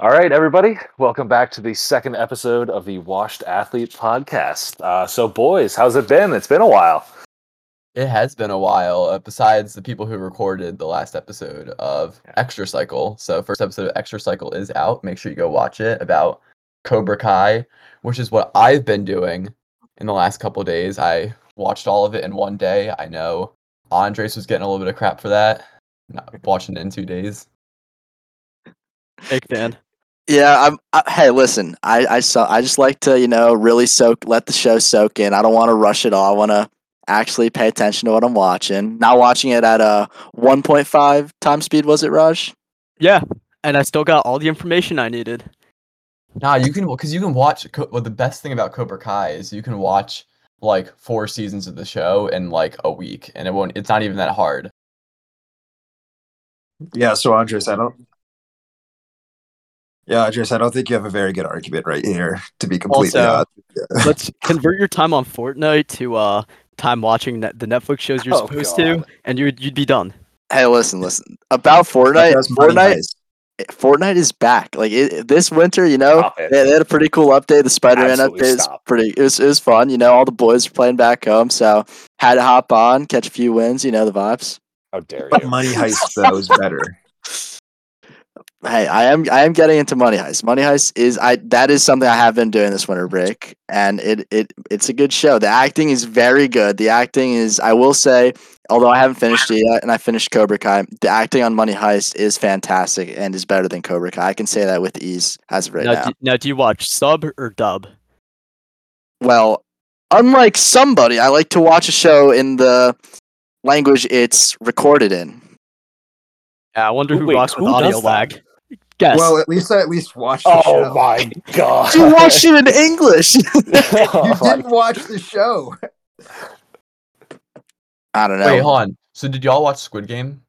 All right, everybody, welcome back to the second episode of the Washed Athlete podcast. Uh, so, boys, how's it been? It's been a while. It has been a while, uh, besides the people who recorded the last episode of Yeah. Extra Cycle. So, first episode of Extra Cycle is out. Make sure you go watch it about Cobra Kai, which is what I've been doing in the last couple days. I watched all of it in one day. I know Andres was getting a little bit of crap for that, not watching it in two days. Big fan. Yeah, I'm. I, hey, listen, I I saw. I just like to you know really soak, let the show soak in. I don't want to rush it all. I want to actually pay attention to what I'm watching. Not watching it at a 1.5 time speed. Was it Raj? Yeah, and I still got all the information I needed. Nah, you can because you can watch. Well, the best thing about Cobra Kai is you can watch like four seasons of the show in like a week, and it won't. It's not even that hard. Yeah, so Andres, I don't. Yeah, Andres, I don't think you have a very good argument right here. To be completely Also- honest, Yeah. Let's convert your time on Fortnite to uh time watching net- the Netflix shows you're Oh, supposed God. to, and you'd you'd be done. Hey, listen, listen. About Fortnite. Fortnite. Fortnite is back. Like it, this winter, you know, they, they had a pretty cool update. The Spider-Man update is pretty. It was, it was fun. You know, all the boys are playing back home, so had to hop on, catch a few wins. You know the vibes. How dare you? But? Money Heist though is better. Hey, I am I am getting into Money Heist. Money Heist is I that is something I have been doing this winter break, and it it it's a good show. The acting is very good. The acting is I will say, although I haven't finished it yet, and I finished Cobra Kai, the acting on Money Heist is fantastic and is better than Cobra Kai. I can say that with ease as of right now, now. Do, now, do you watch sub or dub? Well, unlike somebody, I like to watch a show in the language it's recorded in. Yeah, I wonder Who- who wait, rocks with who audio does that? lag. Guess. Well, at least I at least watched the Oh show. my god! You watched it in English. Oh You didn't watch the show. I don't know. Wait, hold on. So did y'all watch Squid Game?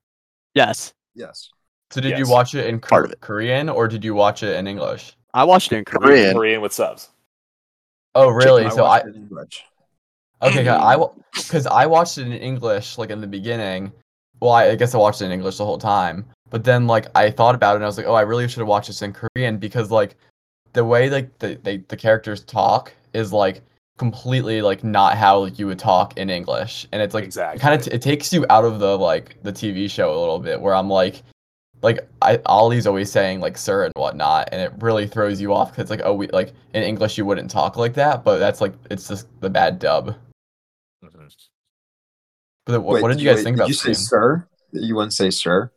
yes, Yes. So did Yes. you watch it in Part Kor- of it. Korean or did you watch it in English? I watched it in Korean. Korean. Korean with subs. Oh, really? so I watched it in English. okay, 'cause I because I watched it in English like in the beginning. Well, I, I guess I watched it in English the whole time. But then like I thought about it and I was like, oh, I really should have watched this in Korean because like the way like the they, the characters talk is like completely like not how you would talk in English, and it's like Exactly. kind of t- it takes you out of the like the TV show a little bit where I'm like like I Ali's always saying like sir and whatnot and it really throws you off because it's like oh we like in English you wouldn't talk like that but that's like it's just the bad dub Mhm. but then, what, Wait, what did you guys wait, think did about you say game? sir? You wouldn't say sir.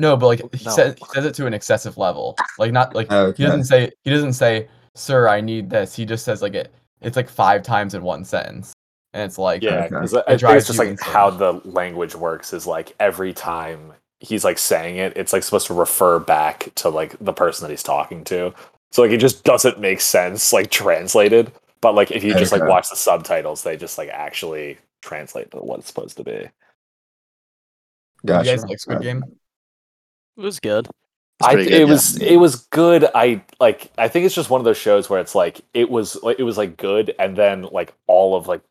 No but like he, No. says, he says it to an excessive level like not like Okay. he doesn't say he doesn't say sir I need this he just says like it it's like five times in one sentence and it's like Yeah, Okay. 'cause I It think it's drives just like insane. how the language works is like every time he's like saying it, it's like supposed to refer back to like the person that he's talking to. So like it just doesn't make sense like translated. But like if you just like watch the subtitles, they just like actually translate to what it's supposed to be. did Gotcha. you guys like Squid Game It was good. It's I, pretty it yeah. was it was good. I like I think it's just one of those shows where it's like it was it was like good and then like all of like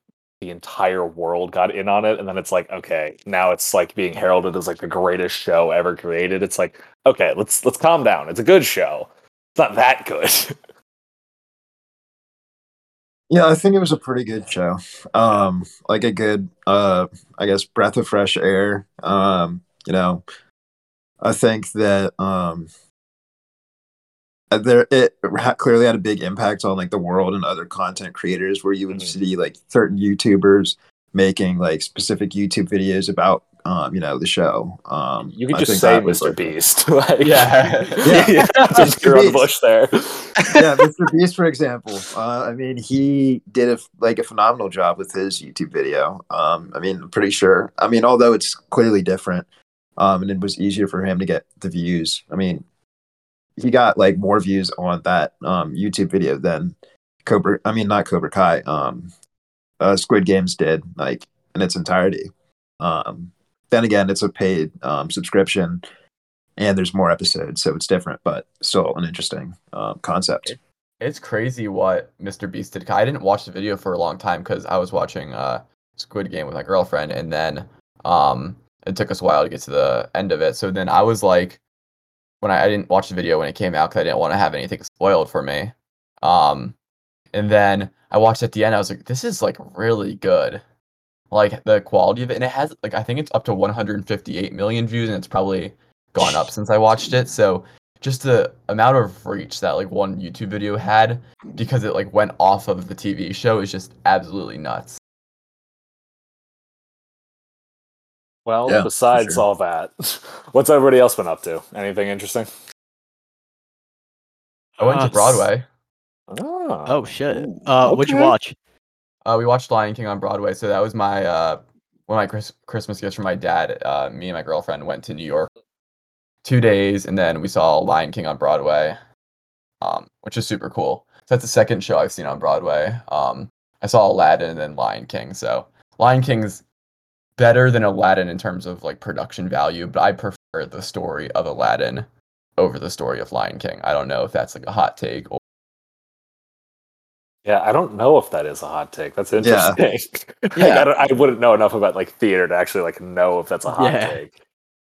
the entire world got in on it and then it's like okay, now it's like being heralded as like the greatest show ever created. It's like okay, let's let's calm down. It's a good show. It's not that good. Yeah, I think it was a pretty good show. Um, like a good, uh, I guess, breath of fresh air. Um, you know, I think that um, uh, there it clearly had a big impact on like the world and other content creators, where you would Mhm. see like certain YouTubers making like specific YouTube videos about, um, you know, the show. Um, you could I just say Mr. like- Beast. like, Yeah. Yeah. just Mr. you're on the Beast. bush there. yeah, Mr. Beast, for example. Uh, I mean, he did a, like a phenomenal job with his YouTube video. Um, I mean, I'm pretty sure. I mean, although it's clearly different, um, and it was easier for him to get the views. I mean, he got like more views on that um YouTube video than Cobra. I mean, not Cobra Kai. Um, uh, Squid Games did like in its entirety. Um, then again, it's a paid um subscription and there's more episodes, so it's different, but still an interesting um, concept. It's crazy what Mr. Beast did. I didn't watch the video for a long time because I was watching uh, Squid Game with my girlfriend, and then um, it took us a while to get to the end of it. So then I was like, when I, I didn't watch the video when it came out because I didn't want to have anything spoiled for me. Um, and then I watched at the end. I was like, this is like really good. Like the quality of it, and it has like I think it's up to 158 million views, and it's probably gone up since I watched it. So just the amount of reach that like one YouTube video had because it like went off of the TV show is just absolutely nuts. Well, Yeah, besides sure. all that, what's everybody else been up to? Anything interesting? I went Uh, to Broadway. Oh, Oh shit. Ooh, Uh, what'd you watch? Uh, we watched Lion King on Broadway, so that was my uh one of my Chris- Christmas gifts from my dad. Uh, me and my girlfriend went to New York two days, and then we saw Lion King on Broadway, um, which is super cool. So that's the second show I've seen on Broadway. Um, I saw Aladdin and then Lion King. So Lion King's better than Aladdin in terms of like production value, but I prefer the story of Aladdin over the story of Lion King. I don't know if that's like a hot take or Yeah, I don't know if that is a hot take. That's Yeah. interesting. Like, Yeah. I, don't, I wouldn't know enough about like theater to actually like know if that's a hot Yeah. take.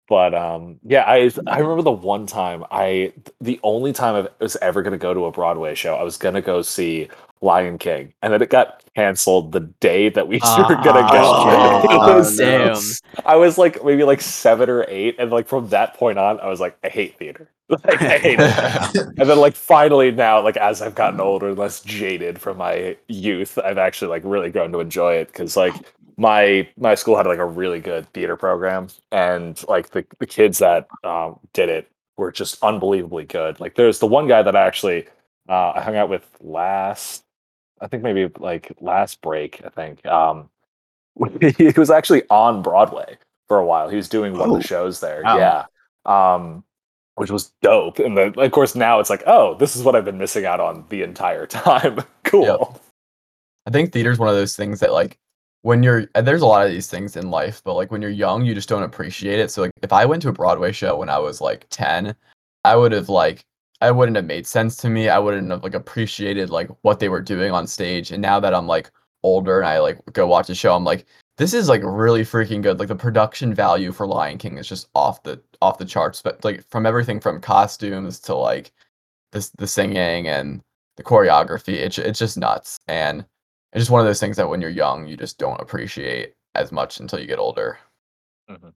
But um, yeah, I I remember the one time I the only time I was ever gonna go to a Broadway show, I was gonna go see Lion King, and then it got canceled the day that we were gonna go. Ah, It oh, was- no. Damn. I was like maybe like seven or eight, and like from that point on, I was like, I hate theater. Like, I hate it. and then like finally now like as i've gotten older and less jaded from my youth i've actually like really grown to enjoy it because like my my school had like a really good theater program and like the, the kids that um, did it were just unbelievably good like there's the one guy that i actually uh, i hung out with last i think maybe like last break i think um he was actually on broadway for a while he was doing one of Oh, the shows there wow. yeah um which was dope. And then, of course, now it's like, oh, this is what I've been missing out on the entire time. cool. I think theater is one of those things that like when you're and there's a lot of these things in life, but like when you're young, you just don't appreciate it. So like if I went to a Broadway show when I was like 10, I would have like I wouldn't have made sense to me. I wouldn't have like appreciated like what they were doing on stage. And now that I'm like older and I like go watch a show, I'm like this is like really freaking good. Like the production value for Lion King is just off the off the charts. But like from everything from costumes to like this the singing and the choreography, it's it's just nuts. And it's just one of those things that when you're young, you just don't appreciate as much until you get older. Mm-hmm.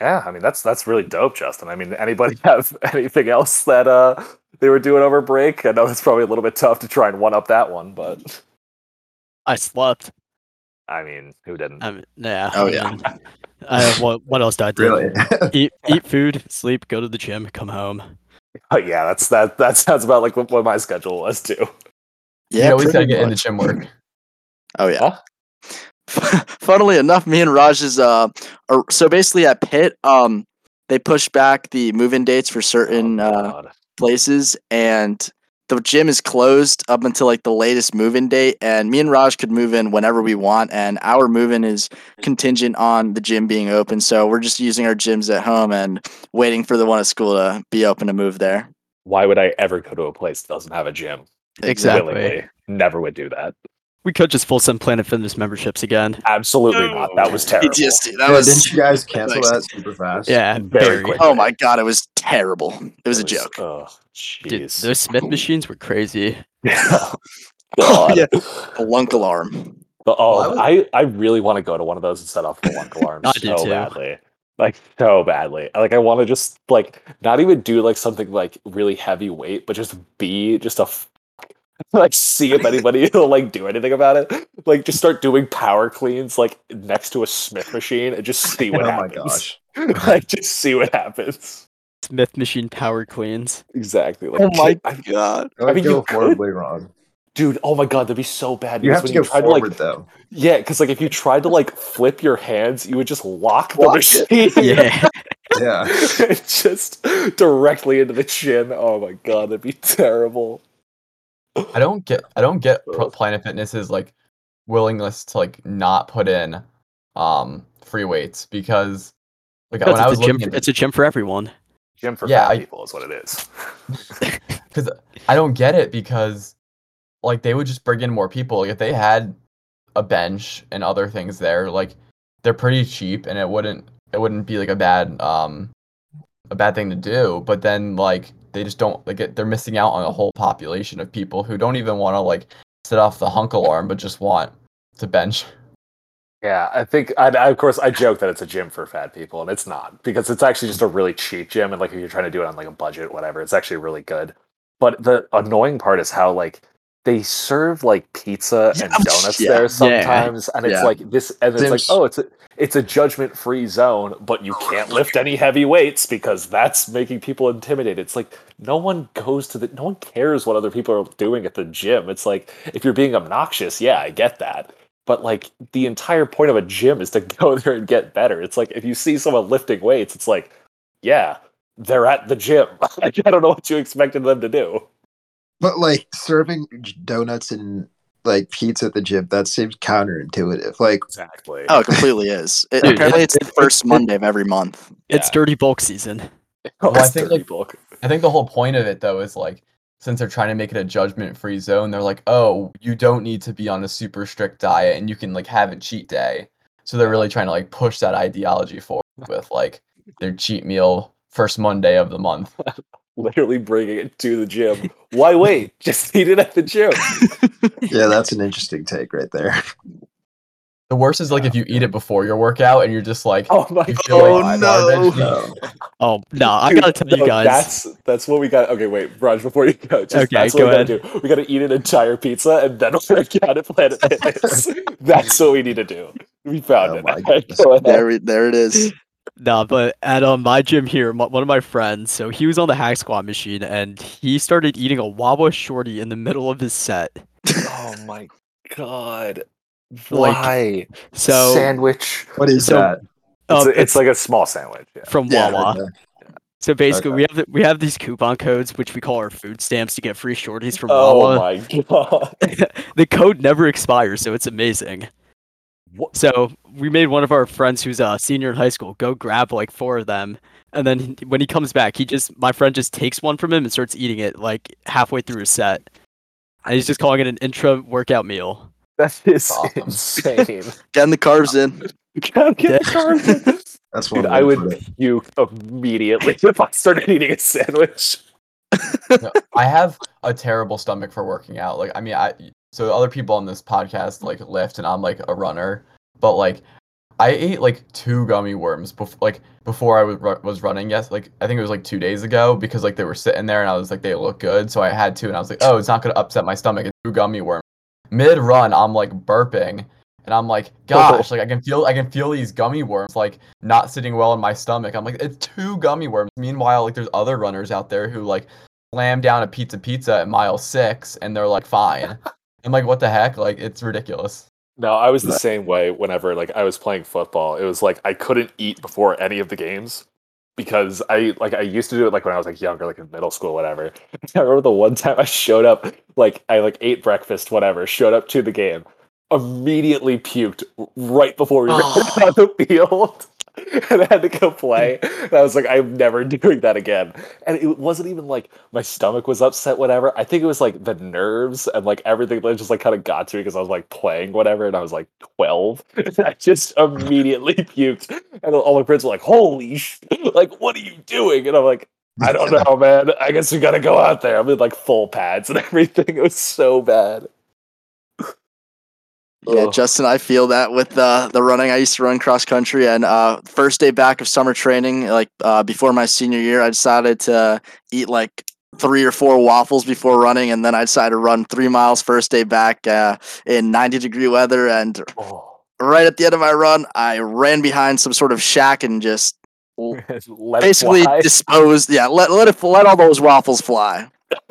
Yeah, I mean that's that's really dope, Justin. I mean, anybody have anything else that uh they were doing over break? I know it's probably a little bit tough to try and one up that one, but I slept. I mean, who didn't? I mean, yeah. Oh, I yeah. mean, I, what what else did I do? Really? Eat eat food, sleep, go to the gym, come home. Oh yeah, that's that. That sounds about like what, what my schedule was too. you Yeah, we gotta get in the gym work. Oh yeah. Funnily enough, me and Raj's uh, are, so basically at Pitt, um, they pushed back the move-in dates for certain Oh, uh, places, and the gym is closed up until like the latest move-in date. And me and Raj could move in whenever we want, and our move-in is contingent on the gym being open. So we're just using our gyms at home and waiting for the one at school to be open to move there. Why would I ever go to a place that doesn't have a gym? Exactly. Willingly. Never would do that. We could just full send Planet Fitness memberships again. Absolutely not. That was terrible. PTSD. That Yeah, was didn't you guys cancel that super fast? Yeah, Very very. quick. Oh my god, it was terrible. It was a It joke. Oh, Dude, jeez. those Smith machines were crazy. Yeah. Oh, God. yeah. A lunk alarm. But, oh, Well, I was- I, I really want to go to one of those and set off the lunk alarm I so too. badly. Like so badly. Like I want to just like not even do like something like really heavyweight, but just be just a f- like see if anybody will like do anything about it. Like just start doing power cleans like next to a Smith machine and just see what Oh my happens. gosh. like just see what happens. Smith machine power cleans. Exactly. Like, Oh my I- god. That would mean, you go could- horribly wrong. dude, oh my god, that'd be so bad. You because have to go tried forward like though. Yeah, because like if you tried to like flip your hands, you would just lock the Lock machine. Yeah. Yeah. just directly into the chin. Oh my god, that'd be terrible. I don't get I don't get Pro- Ugh. Planet Fitness's like willingness to like not put in um free weights because like Because when I was it's, a gym, looking at it's a gym for everyone. Gym for Yeah, fat I- people is what it is. because I don't get it because like they would just bring in more people. Like if they had a bench and other things there, like they're pretty cheap and it wouldn't it wouldn't be like a bad um a bad thing to do, but then like they just don't like it, they're missing out on a whole population of people who don't even want to like set off the lunk alarm, but just want to bench. Yeah, I think, I, I, of course, I joke that it's a gym for fat people, and it's not because it's actually just a really cheap gym. And like, if you're trying to do it on like a budget, whatever, it's actually really good. But the annoying part is how like they serve like pizza and donuts yeah. there sometimes, and it's Yeah. like this, and it's like, oh, it's a it's a judgment free zone, but you oh, can't lift any heavy weights because that's making people intimidated. It's like no one goes to the, no one cares what other people are doing at the gym. It's like if you're being obnoxious, yeah, I get that. But like the entire point of a gym is to go there and get better. It's like if you see someone lifting weights, it's like, yeah, they're at the gym. I don't know what you expected them to do. But like serving donuts and like pizza at the gym, that seems counterintuitive. Like, Exactly. Oh, it completely is. It, Dude, apparently, it- it's the first it- Monday of every month. It's Yeah. dirty bulk season. Oh, Well, I think, dirty like- bulk. I think the whole point of it though is like since they're trying to make it a judgment free zone, they're like, oh, you don't need to be on a super strict diet and you can like have a cheat day. So they're really trying to like push that ideology forward with like their cheat meal first Monday of the month. literally bringing it to the gym. Why wait? Just eat it at the gym. yeah, that's an interesting take right there. The worst is like if you eat it before your workout and you're just like Oh my you feel Oh, like no. No. Oh no, I Dude, gotta tell you no, guys. That's that's what we got. Okay, wait, Raj, before you go, just, Okay, that's go what we gotta do. We gotta eat an entire pizza and then work out at Planet Fitness. that's what we need to do. We found Oh it. my. Go ahead. There, there it is. No, but at um, my gym here, m- one of my friends, so he was on the hack squat machine and he started eating a Wawa shorty in the middle of his set. Oh my god. Like, Why? So sandwich. What is So- that? It's, um, a- it's like a small sandwich. Yeah. from Yeah, Wawa. Okay. So basically, Okay. we have the, we have these coupon codes which we call our food stamps to get free shorties from Oh Wawa. my god. the code never expires, so it's amazing. What? So we made one of our friends who's a senior in high school go grab like four of them, and then he- when he comes back, he just my friend just takes one from him and starts eating it like halfway through his set. And he's just calling it an intra workout meal. That is Awesome. insane. Getting the carbs in. Gotta get carbs. That's one Dude, I would put puke immediately if I started eating a sandwich. No, I have a terrible stomach for working out. Like, I mean, I so other people on this podcast like lift, and I'm like a runner, but like I ate like two gummy worms before, like before I was was running. Yes, like I think it was like two days ago because like they were sitting there, and I was like they look good, so I had two, and I was like, oh, it's not gonna upset my stomach. It's two gummy worms. Mid run, I'm like burping. And I'm like, oh. gosh, like I can feel, I can feel these gummy worms like not sitting well in my stomach. I'm like, it's two gummy worms. Meanwhile, like there's other runners out there who like slam down a pizza pizza at mile six and they're like fine. I'm like, what the heck? Like it's ridiculous. No, I was the same way whenever like I was playing football. It was like I couldn't eat before any of the games because I like I used to do it like when I was like younger, like in middle school, whatever. I remember the one time I showed up, like I like ate breakfast, whatever, showed up to the game, immediately puked right before we ran Oh. on the field. And I had to go play. And I was like, I'm never doing that again. And it wasn't even like my stomach was upset, whatever. I think it was like the nerves and like everything that just like kind of got to me because I was like playing whatever and I was like 12. And I just immediately puked. And all my friends were like, Holy sh! Like, what are you doing? And I'm like, I don't know, man. I guess we gotta go out there. I'm in like full pads and everything. It was so bad. Yeah, Ugh. Justin, I feel that with uh, the running. I used to run cross country, and uh, first day back of summer training, like uh, before my senior year, I decided to eat like three or four waffles before running, and then I decided to run three miles first day back uh, in 90 degree weather. And Oh. right at the end of my run, I ran behind some sort of shack and just Let basically disposed. Yeah, let let it let all those waffles fly.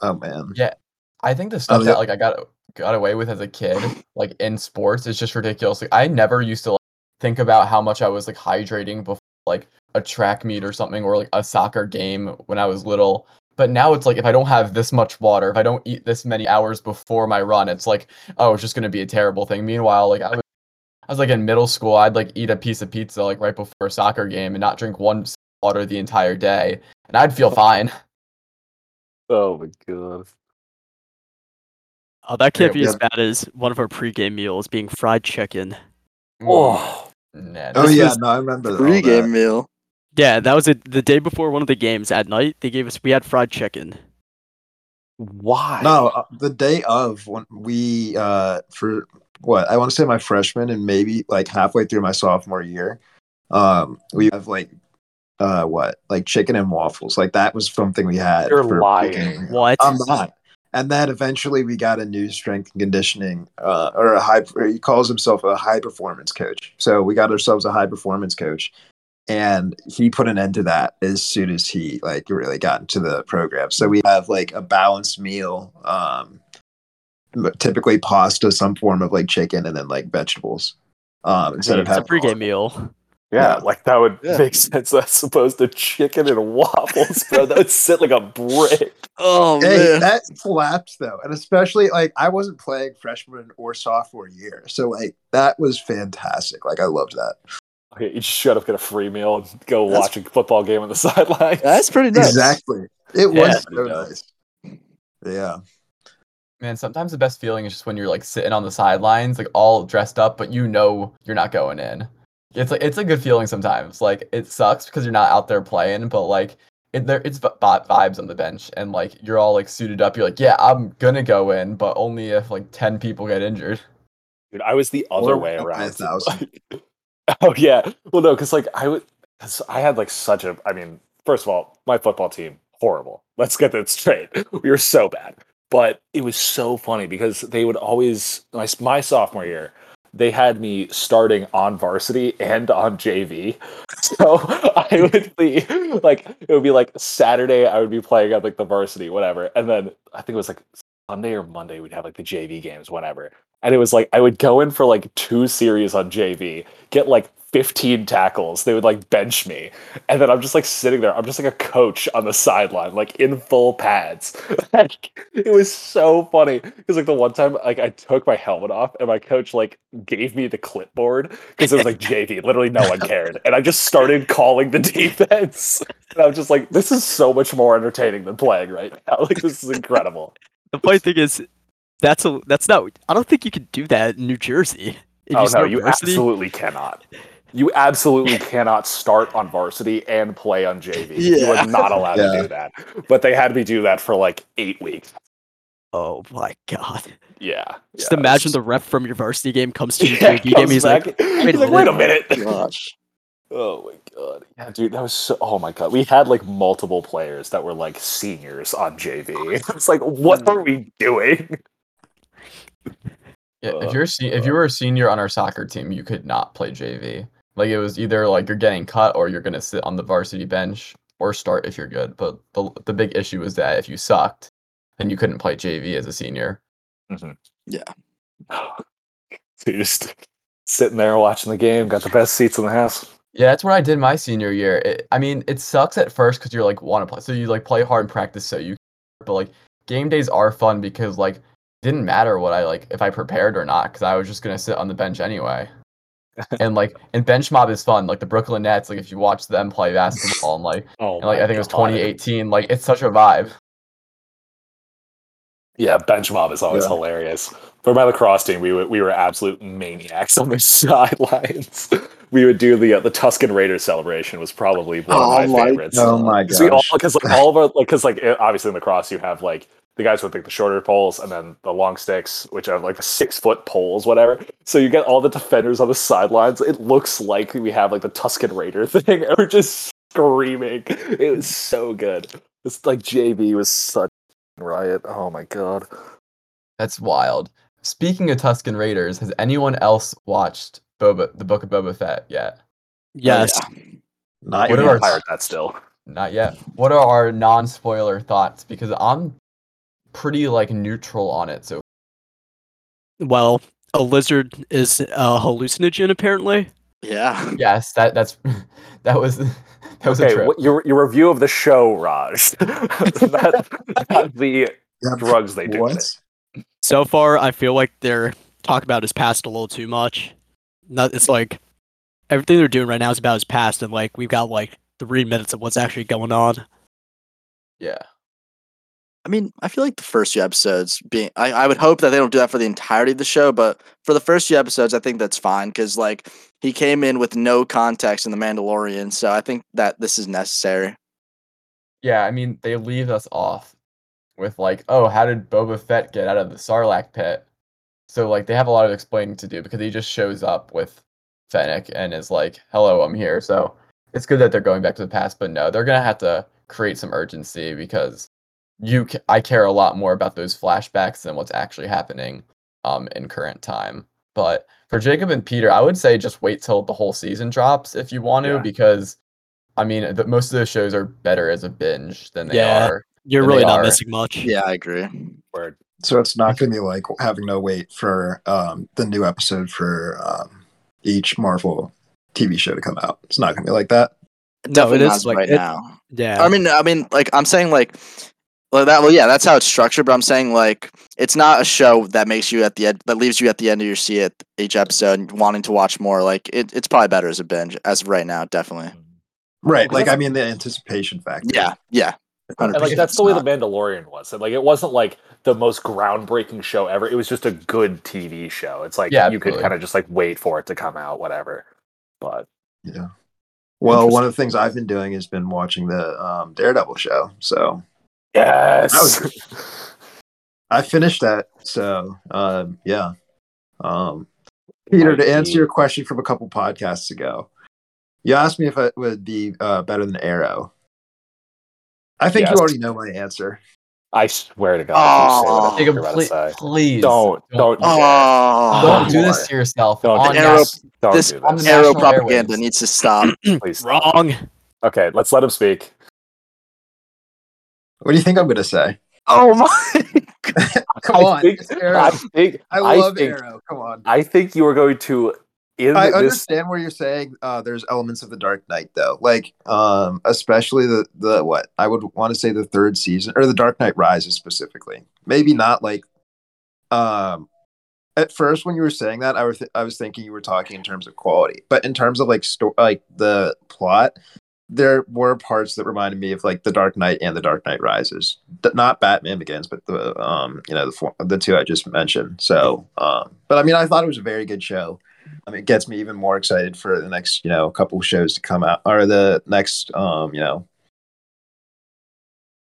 Oh man. Yeah. I think the stuff yeah. that like I got got away with as a kid, like in sports, is just ridiculous. Like I never used to like, think about how much I was like hydrating before like a track meet or something or like a soccer game when I was little. But now it's like if I don't have this much water, if I don't eat this many hours before my run, it's like oh, it's just gonna be a terrible thing. Meanwhile, like I was, I was like in middle school, I'd like eat a piece of pizza like right before a soccer game and not drink one water the entire day, and I'd feel fine. oh my god. Oh, that can't Yeah, be as yeah. bad as one of our pregame meals being fried chicken. Mm, Oh, nah, Oh yeah, no, I remember all Pre-game meal. Yeah, that was it. The day before one of the games at night, they gave us we had fried chicken. Why? No, uh, the day of when we uh for what I want to say my freshman and maybe like halfway through my sophomore year, um, we have like uh what like chicken and waffles. Like that was something we had. You're for lying. beginning. What? I'm not. And then eventually we got a new strength and conditioning, uh, or a high. Or he calls himself a high performance coach. So we got ourselves a high performance coach, and he put an end to that as soon as he like really got into the program. So we have like a balanced meal, um, typically pasta, some form of like chicken, and then like vegetables. Um, instead of it's a having pregame meal. Yeah, Yeah. like that would Yeah. make sense as opposed to chicken and waffles, bro. That would sit like a brick. Oh Hey, man. that slaps though, and especially like I wasn't playing freshman or sophomore year, so like that was fantastic. Like I loved that. Okay, you just shut up, get a free meal, and go That's- watch a football game on the sideline. That's pretty nice. Exactly, it Yeah, was so nice. Yeah, Man, sometimes the best feeling is just when you're like sitting on the sidelines, like all dressed up, but you know you're not going in. It's like it's a good feeling sometimes. Like it sucks because you're not out there playing, but like it, there it's vi- vi- vibes on the bench, and like you're all like suited up. You're like, yeah, I'm gonna go in, but only if like ten people get injured. Dude, I was the other Or way around. Like- oh yeah, well no, because like I would, because I had like such a. I mean, first of all, my football team horrible. Let's get that straight. We were so bad, but it was so funny because they would always my my sophomore year. They had me starting on varsity and on JV. So I would be like, it would be like Saturday, I would be playing at like the varsity, whatever. And then I think it was like Sunday or Monday, we'd have like the JV games, whatever. And it was like I would go in for like two series on JV, get like 15 tackles. They would like bench me. And then I'm just like sitting there. I'm just like a coach on the sideline, like in full pads. It was so funny. Because like the one time like I took my helmet off and my coach like gave me the clipboard because it was like JV. Literally no one cared. And I just started calling the defense. And I was just like, this is so much more entertaining than playing right now. Like this is incredible. The funny thing is, that's a that's not. I don't think you could do that in New Jersey. If oh no, you varsity. absolutely cannot. You absolutely cannot start on varsity and play on JV. Yeah. You Yeah. are not allowed Yeah. to do that. But they had me do that for like eight weeks. Oh my god! Yeah. Just yeah, imagine it's- the ref from your varsity game comes to your Yeah, JV game. comes He's like, "Wait he's a like, wait a minute." minute. Oh gosh. Oh my god. Yeah, dude, that was so oh my god. We had like multiple players that were like seniors on JV. It's like, what hmm. are we doing? Yeah, Uh, if you're se- if you were a senior on our soccer team, you could not play JV. Like it was either like you're getting cut or you're gonna sit on the varsity bench or start if you're good. But the the big issue was that if you sucked, then you couldn't play JV as a senior. yeah So you're just sitting there watching the game, got the best seats in the house. Yeah, that's what I did my senior year. It, I mean, it sucks at first because you're like want to play, so you like play hard and practice, so you. But like game days are fun because like it didn't matter what I like if I prepared or not because I was just gonna sit on the bench anyway. and like and bench mob is fun. Like the Brooklyn Nets, like if you watch them play basketball and like Oh, and like I think it was 2018, like it's such a vibe. Yeah, bench mob is always Yeah. hilarious. For my lacrosse team, we were, we were absolute maniacs on the sidelines. we would do the uh, the Tusken Raiders celebration was probably one of my, my favorites. Oh my god! we all because like all of our like because like obviously in lacrosse you have like the guys with like the shorter poles and then the long sticks which are like the six foot poles whatever. So you get all the defenders on the sidelines. It looks like we have like the Tusken Raider thing. and We're just screaming. It was so good. It's like JV was such a riot. Oh my god. That's wild. Speaking of Tusken Raiders, has anyone else watched Boba the Book of Boba Fett yet? yes. Oh, yeah. Not What yet. our- pirate that still. Not yet. What are our non-spoiler thoughts? Because I'm pretty like neutral on it. So Well, a lizard is a hallucinogen apparently. Yeah. yes, that that's that was that was a Okay, trip. what, your your review of the show, Raj. not, not the Yeah, drugs they do. What? So far, I feel like they're talking about his past a little too much. Not, it's like everything they're doing right now is about his past, and like we've got like three minutes of what's actually going on. Yeah. I mean, I feel like the first few episodes being I, I would hope that they don't do that for the entirety of the show, but for the first few episodes, I think that's fine because like he came in with no context in the Mandalorian, so I think that this is necessary. Yeah, I mean, they leave us off with like, oh, how did Boba Fett get out of the Sarlacc pit? So like they have a lot of explaining to do because he just shows up with Fennec and is like, "Hello, I'm here." So it's good that they're going back to the past, but no, they're gonna have to create some urgency because you, ca- I care a lot more about those flashbacks than what's actually happening um in current time. But for Jacob and Peter, I would say just wait till the whole season drops if you want to, Yeah. because I mean, the, most of those shows are better as a binge than they Yeah. are. You're really not are. missing much. Yeah, I agree. Word. So it's not going to be like having to wait for um, the new episode for um, each Marvel TV show to come out. It's not going to be like that. No, Definitely it not like right it- now. Yeah. I mean, I mean, like I'm saying, like, well, that well, yeah, that's how it's structured. But I'm saying, like, it's not a show that makes you at the end, that leaves you at the end of your seat at each episode and wanting to watch more. Like, it, it's probably better as a binge as of right now, definitely. Right. Like, I mean, the anticipation factor. Yeah, yeah, And like that's the way the It's Mandalorian was. And, like it wasn't like the most groundbreaking show ever. It was just a good TV show. It's like Yeah, you could kind of just like wait for it to come out, whatever. But Yeah. Well, one of the things I've been doing has been watching the um, Daredevil show. So yes, was- I finished that. So um, yeah. Um, Peter, to answer your question from a couple podcasts ago, you asked me if it would be uh, better than Arrow. I think Yes. you already know my answer. I swear to God, if you say what I Oh. think Jacob, you're about to please, say. please Don't, don't, Oh, don't do this to yourself. Don't on Arrow- nas- don't this do this. the arrow propaganda airwaves. needs to stop. Please. Wrong. Okay, let's let him speak. What do you think I'm going to say? oh my! Come I on. think. I think, I I love think- Arrow. Come on. I think you are going to in I this. understand where you're saying uh, there's elements of the Dark Knight though, like um, especially the the what I would want to say the third season or the Dark Knight Rises specifically. Maybe not like um, at first when you were saying that I was th- I was thinking you were talking in terms of quality, but in terms of like sto- like the plot, there were parts that reminded me of like the Dark Knight and the Dark Knight Rises, not Batman Begins, but the um you know the the two I just mentioned. So um, but I mean I thought it was a very good show. I mean, it gets me even more excited for the next, you know, couple shows to come out, or the next, um, you know,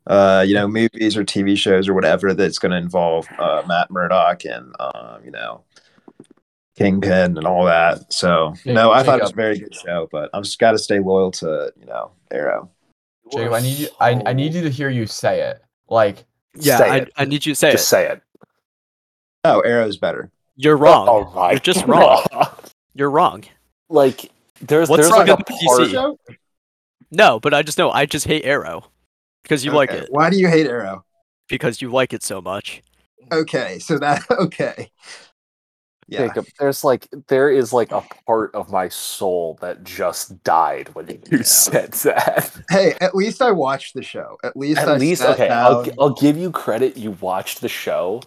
uh, you know, movies or TV shows or whatever that's going to involve uh, Matt Murdock and, um, you know, Kingpin and all that. So, Jacob- no, I thought it was a very good show, but I'm just got to stay loyal to, you know, Arrow. Jacob, I need you. I, I need you to hear you say it. Like, Yeah, I, it. I need you to say Just it. say it. Oh, Arrow's better. You're oh wrong. Oh my You're just wrong. You're wrong. Like there's What's there's wrong like a with part. DC? No, but I just know I just hate Arrow because you like it Why do you hate Arrow? because you like it so much. Okay, so that okay. Yeah. Jacob, there's like there is like a part of my soul that just died when you Yeah. said that. Hey, at least I watched the show. At least I At least sat okay, I'll I'll give you credit. You watched the show,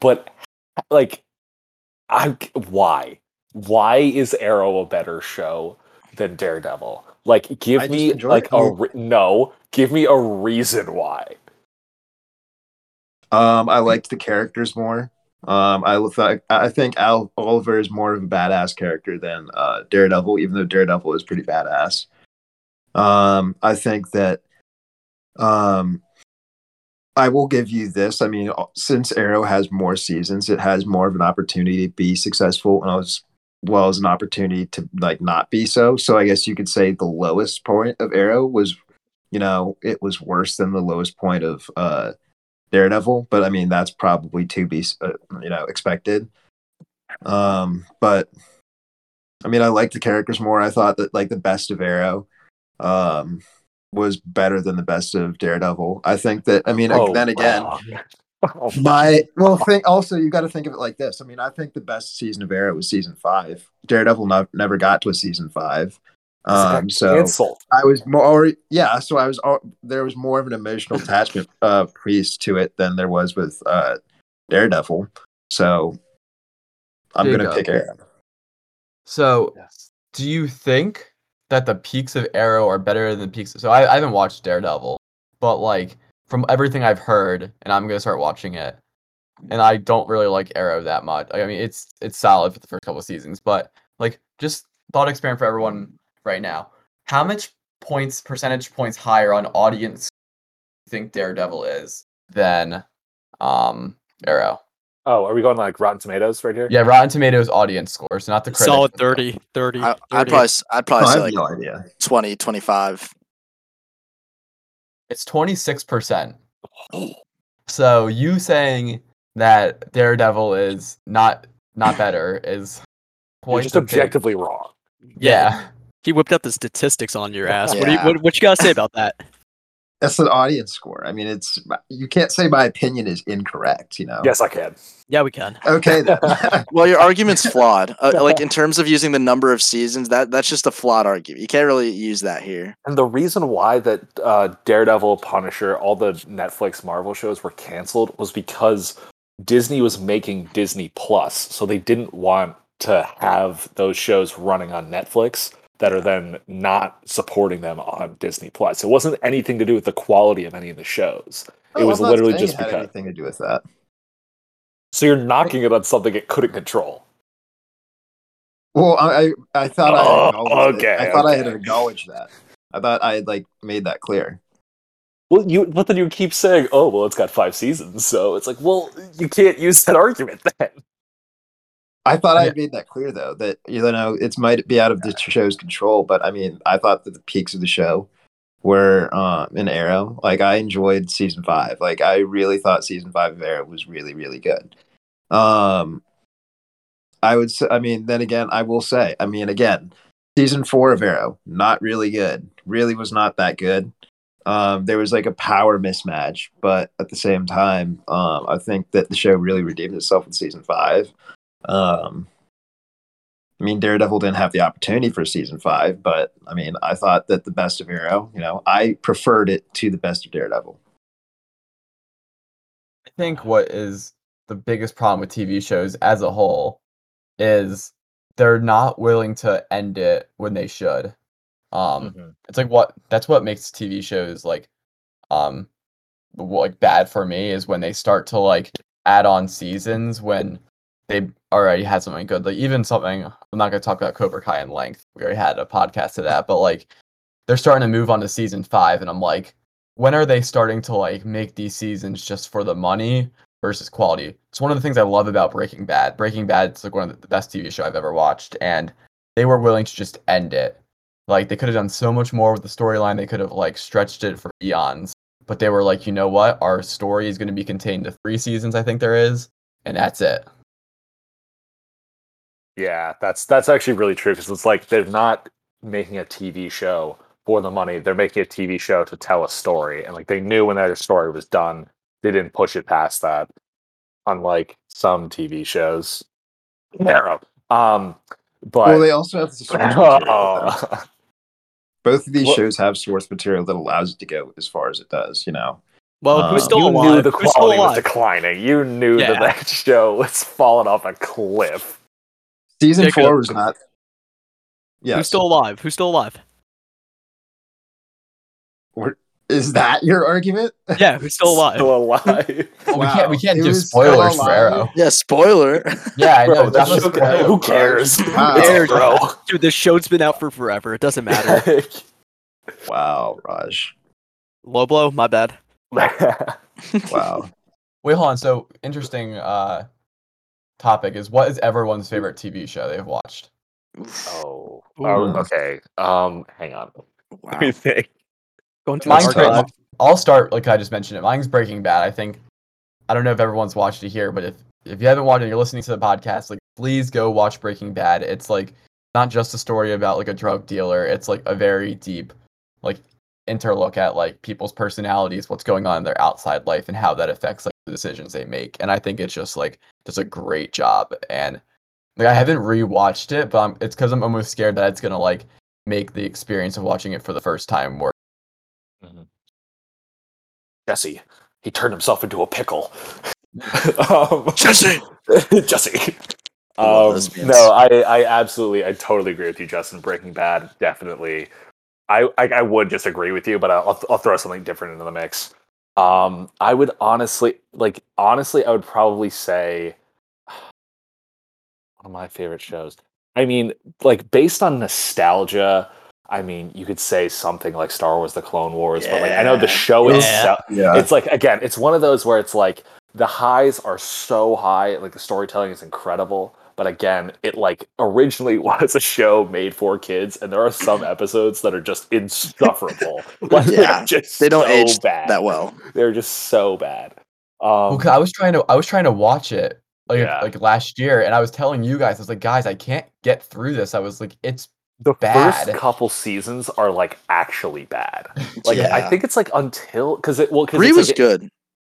but like, I why why is Arrow a better show than Daredevil? Like, give me like it a re- no. Give me a reason why. Um, I liked the characters more. Um, I thought I think Al Oliver is more of a badass character than uh, Daredevil, even though Daredevil is pretty badass. Um, I think that um, I will give you this. I mean, uh, since Arrow has more seasons, it has more of an opportunity to be successful, and as well as an opportunity to like not be so. So I guess you could say the lowest point of Arrow was, you know, it was worse than the lowest point of uh, Daredevil, but I mean that's probably to be uh, you know expected. Um, but I mean I like the characters more. I thought that like the best of Arrow um was better than the best of Daredevil. I think that I mean Oh, then again. Oh, my well think also you got to think of it like this. I mean I think the best season of Arrow was season five. Daredevil no- never got to a season five. Um, so cancelled. I was more, yeah. So I was, there was more of an emotional attachment uh, piece to it than there was with uh, Daredevil. So I'm gonna pick Arrow. so Yes. do you think that the peaks of Arrow are better than the peaks? So I, I haven't watched Daredevil, but like, from everything I've heard, and I'm gonna start watching it. And I don't really like Arrow that much. I mean, it's it's solid for the first couple of seasons, but like just thought experiment for everyone right now. How much points, percentage points higher on audience you think Daredevil is than um Arrow? Oh, are we going like Rotten Tomatoes right here? Yeah, Rotten Tomatoes audience scores, not the critics. Solid 30, 30. I, 30. I'd probably s- I'd I probably say have like no idea. 20, 25. It's twenty six percent. So you saying that Daredevil is not not better is You're just objectively wrong. Yeah. He whipped up the statistics on your ass. What, do you, what, what you gotta say about that? That's an audience score. I mean, it's you can't say my opinion is incorrect. You know. Yes, I can. Yeah, we can. Okay. Then. Well, your argument's flawed. Uh, like in terms of using the number of seasons, that that's just a flawed argument. You can't really use that here. And the reason why that uh, Daredevil, Punisher, all the Netflix Marvel shows were canceled was because Disney was making Disney Plus, so they didn't want to have those shows running on Netflix that are then not supporting them on Disney Plus. It wasn't anything to do with the quality of any of the shows. Oh, it Oh, was I'm not literally just it because. anything to do with that. So you're knocking it on something it couldn't control. Well, I I, I thought I Oh, had acknowledged it. okay, I thought I had acknowledged that. I thought I had like made that clear. Well, you but then you keep saying, "Oh, well, it's got five seasons," so it's like, well, you can't use that argument then. I thought I Yeah. had made that clear though that you know it might be out of the show's control, but I mean I thought that the peaks of the show were um, in Arrow. Like I enjoyed season five. Like I really thought season five of Arrow was really really good. Um, I would say. I mean, then again, I will say. I mean, again, season four of Arrow not really good. Really was not that good. Um, there was like a power mismatch, but at the same time, um, I think that the show really redeemed itself in season five. Um, I mean, Daredevil didn't have the opportunity for season five, but I mean, I thought that the best of Arrow, you know, I preferred it to the best of Daredevil. I think what is the biggest problem with TV shows as a whole is they're not willing to end it when they should. Um it's like what that's what makes TV shows like um like bad for me is when they start to like add on seasons when they already had something good. Like even something I'm not gonna talk about Cobra Kai in length. We already had a podcast to that, but like they're starting to move on to season five, and I'm like, when are they starting to like make these seasons just for the money versus quality? It's one of the things I love about Breaking Bad. Breaking Bad is like one of the best TV show I've ever watched, and they were willing to just end it. Like they could have done so much more with the storyline. They could have like stretched it for eons, but they were like, you know what? Our story is going to be contained to three seasons. I think there is, and that's it. Yeah, that's that's actually really true because it's like they're not making a TV show for the money. They're making a TV show to tell a story, and like they knew when their story was done, they didn't push it past that. Unlike some TV shows, Arrow. Um, but well, they also have the source material. with them. Both of these Well- shows have source material that allows it to go as far as it does. You know, Well, Um, who's still you alive? knew the quality was declining. You knew Yeah. that that show was falling off a cliff. Season Jacob. four was not. Yeah, Who's still alive? Who's still alive? is that your argument? Yeah, who's still alive? Still alive. Well, we can't we can't It do still spoilers for? Arrow. Yeah, spoiler. Yeah, I know. Bro, that that show- spoiled. who cares? Wow. It's Cares. bro. Dude, this show's been out for forever. It doesn't matter. Wow, Raj. Low blow, my bad. Wow. Wait, hold on. So interesting uh topic is what is everyone's favorite TV show they've watched? oh. Ooh. oh, okay. Um, hang on. Let Wow. me think. Going to the Mine's archive. I'll start like I just mentioned it. Mine's Breaking Bad. I think I don't know if everyone's watched it here, but if if you haven't watched it, you're listening to the podcast, like please go watch Breaking Bad. It's like not just a story about like a drug dealer. It's like a very deep like interlook at like people's personalities, what's going on in their outside life, and how that affects like the decisions they make. And I think it's just like does a great job. And like I haven't rewatched it, but I'm, it's because I'm almost scared that it's gonna like make the experience of watching it for the first time more. Jesse. He turned himself into a pickle. um, Jesse. Jesse. Um, no, I, I absolutely, I totally agree with you, Justin. Breaking Bad, definitely. I, I, I would just agree with you, but I'll, I'll throw something different into the mix. Um, I would honestly like honestly, I would probably say one of my favorite shows. I mean, like based on nostalgia, I mean, you could say something like Star Wars: The Clone Wars, but like I know the show Yeah. itself. Yeah. It's like again, it's one of those where it's like the highs are so high, like the storytelling is incredible. But again, it like originally was a show made for kids, and there are some episodes that are just insufferable. Like, they're Yeah, just They don't so age bad. that well. They're just so bad. Um, Well, 'cause I was trying to I was trying to watch it like Yeah. like last year, and I was telling you guys, I was like, guys, I can't get through this. I was like, it's the bad. first couple seasons are like actually bad. Like I think it's like until because it well because Three was like, good.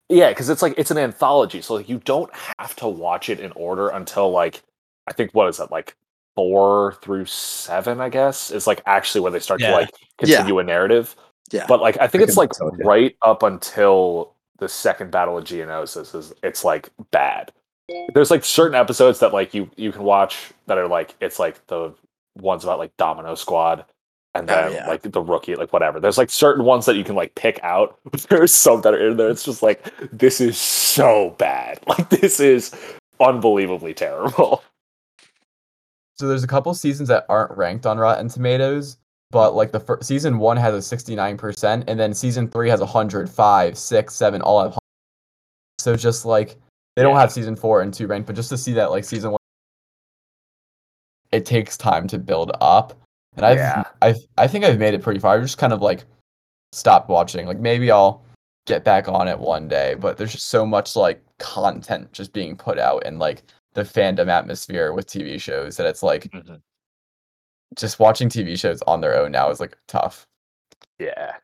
Yeah, because it's like it's an anthology, so like you don't have to watch it in order until like I think what is that like four through seven? I guess is like actually where they start Yeah. to like Yeah. continue a narrative. Yeah. But like I think I it's like tell right up until the second battle of Geonosis is it's like bad. There's like certain episodes that like you you can watch that are like it's like the ones about like Domino Squad and Oh, then yeah. like the rookie like whatever. There's like certain ones that you can like pick out. There's some that are in there. It's just like this is so bad. Like this is unbelievably terrible. So there's a couple seasons that aren't ranked on Rotten Tomatoes, but like the first season one has a 69%, and then season three has 105, 6, 7, all have. So just like they don't have season four and two ranked, but just to see that like season one, it takes time to build up, and I've Yeah. I I think I've made it pretty far. I just kind of like stopped watching. Like maybe I'll get back on it one day, but there's just so much like content just being put out and like the fandom atmosphere with TV shows that it's like just watching TV shows on their own now is like tough. Yeah.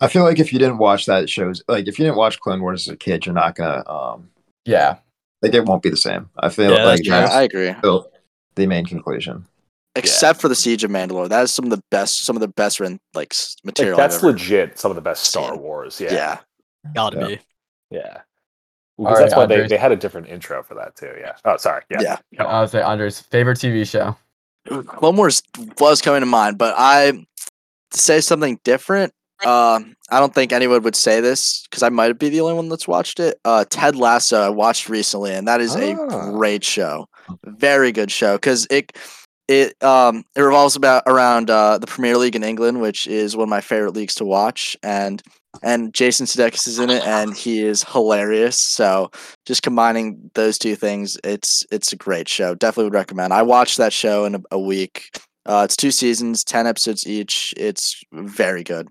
I feel like if you didn't watch that shows, like if you didn't watch Clone Wars as a kid, you're not gonna um Yeah. like it won't be the same. I feel Yeah, like that's Yeah, that's I agree. the main conclusion. Except for the Siege of Mandalore, that is some of the best, some of the best written like s- Like material. That's ever- legit some of the best Star. Wars. Yeah. Yeah. Gotta Yeah. be. Yeah. All Because that's why they, Andres. they had a different intro for that too. Yeah. Oh, sorry. Yeah. Yeah. Go on. I would say Andre's favorite TV show. Clone Wars was coming to mind, but I to say something different. Uh, I don't think anyone would say this because I might be the only one that's watched it. Uh, Ted Lasso I watched recently, and that is a Ah. great show, very good show because it it um it revolves about around uh, the Premier League in England, which is one of my favorite leagues to watch, and and Jason Sudeikis is in it, and he is hilarious. So just combining those two things, it's it's a great show. Definitely would recommend. I watched that show in a, a week. Uh, it's two seasons, ten episodes each. It's very good.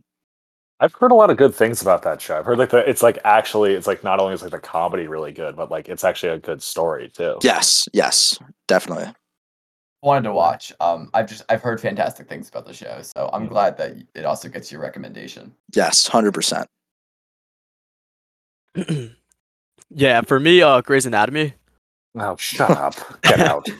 I've heard a lot of good things about that show. I've heard like the, it's like actually it's like not only is like the comedy really good, but like it's actually a good story too. Yes, yes, definitely. Wanted to watch. Um, I've just I've heard fantastic things about the show, so I'm Mhm. glad that it also gets your recommendation. Yes, hundred percent. yeah, for me, uh, Grey's Anatomy. Oh, shut up. Get out.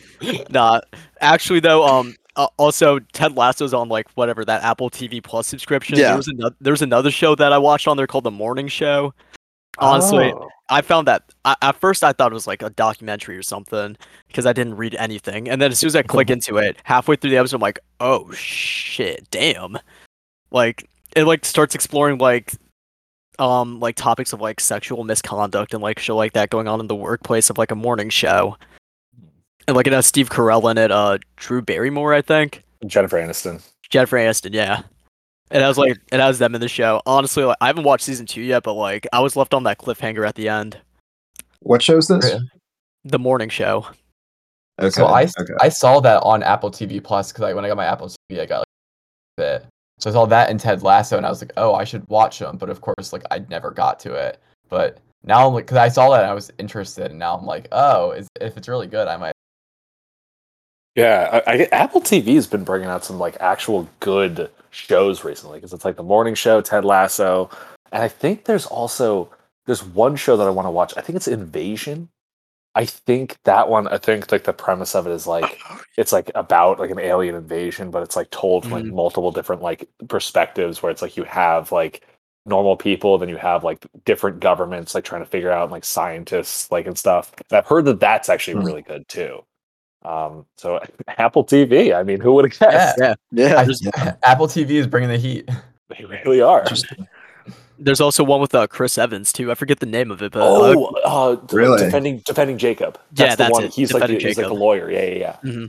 Nah, actually though, um, uh, also Ted Lasso's on like whatever that Apple TV Plus subscription. Yeah. There was another. There's another show that I watched on there called The Morning Show. Honestly, Oh. I found that I, at first I thought it was like a documentary or something because I didn't read anything, and then as soon as I click into it, halfway through the episode, I'm like, oh shit, damn! Like it like starts exploring like um like topics of like sexual misconduct and like shit like that going on in the workplace of like a morning show, and like it has Steve Carell in it, uh, Drew Barrymore, I think, Jennifer Aniston. Jennifer Aniston, yeah. It has like it has them in the show. Honestly, like I haven't watched season two yet, but like I was left on that cliffhanger at the end. What show's this? The morning show. Okay. So I, s- okay. I saw that on Apple TV Plus because I, when I got my Apple TV, I got like it. So I saw that and Ted Lasso, and I was like, oh, I should watch them. But of course, like I never got to it. But now I'm like, because I saw that and I was interested, and now I'm like, oh, is, if it's really good, I might. Yeah, I, I, Apple TV has been bringing out some like actual good shows recently because it's like the morning show, Ted Lasso, and I think there's also there's one show that I want to watch. I think it's Invasion. I think that one. I think like the premise of it is like it's like about like an alien invasion, but it's like told from like multiple different like perspectives where it's like you have like normal people, then you have like different governments like trying to figure out like scientists like and stuff. And I've heard that that's actually Hmm. really good too. Um, so Apple TV. I mean, who would have guessed? Yeah. Yeah, I, Apple TV is bringing the heat. They really are. Interesting. There's also one with uh, Chris Evans too. I forget the name of it, but uh, Oh, uh, d- Really? defending defending Jacob. Yeah, the that's one. it, He's like the, Defending he's like the lawyer. Yeah, yeah, yeah.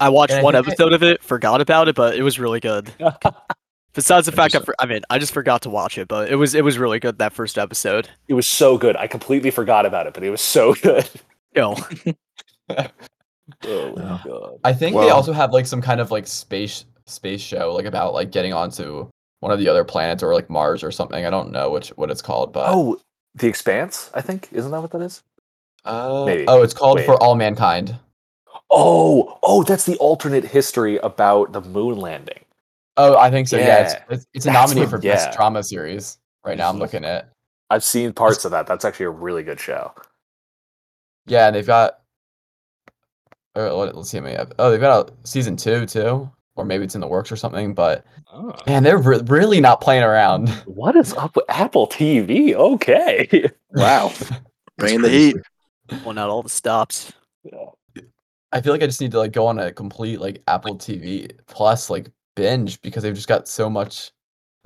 I watched And one think I- episode of it, forgot about it, but it was really good. Besides the fact I, for, I mean, I just forgot to watch it, but it was it was really good that first episode. It was so good. I completely forgot about it, but it was so good. Yo, Oh my Yeah. god. I think they also have like some kind of like space space show like about like getting onto one of the other planets or like Mars or something. I don't know which what it's called, but Oh, The Expanse. I think isn't that what that is? Uh, maybe. oh, it's called Wait. For All Mankind. Oh, oh, that's the alternate history about the moon landing. Oh, I think so. Yeah, it's, Yeah. it's, it's a That's nominee what- for best drama series. Right now, I'm looking at. I've seen parts of that. That's actually a really good show. Yeah, and they've got. Or let, let's see how many. ep- Oh, they've got a season two too, or maybe it's in the works or something. But ah. man, they're re- really not playing around. What is up with Apple TV? Okay. Wow. Bringing the heat. pulling out all the stops. I feel like I just need to like go on a complete like Apple TV Plus like binge because they've just got so much.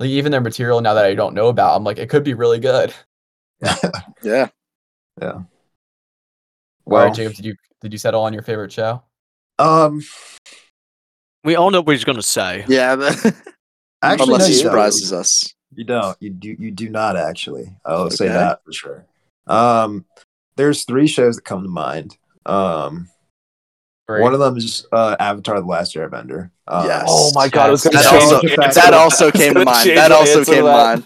Like even their material now that I don't know about, I'm like it could be really good. Yeah. All Well, right, Jacob, did you did you settle on your favorite show? um, We all know what he's gonna say. Yeah. but- actually, Unless no, he you don't. surprises us. You don't. You do. You do not actually. I'll say that for sure. Um, there's three shows that come to mind. Um, one of them is uh, Avatar: The Last Airbender. Um, Yes. Oh my god, I That also, change that also came to mind. That also came to to mind.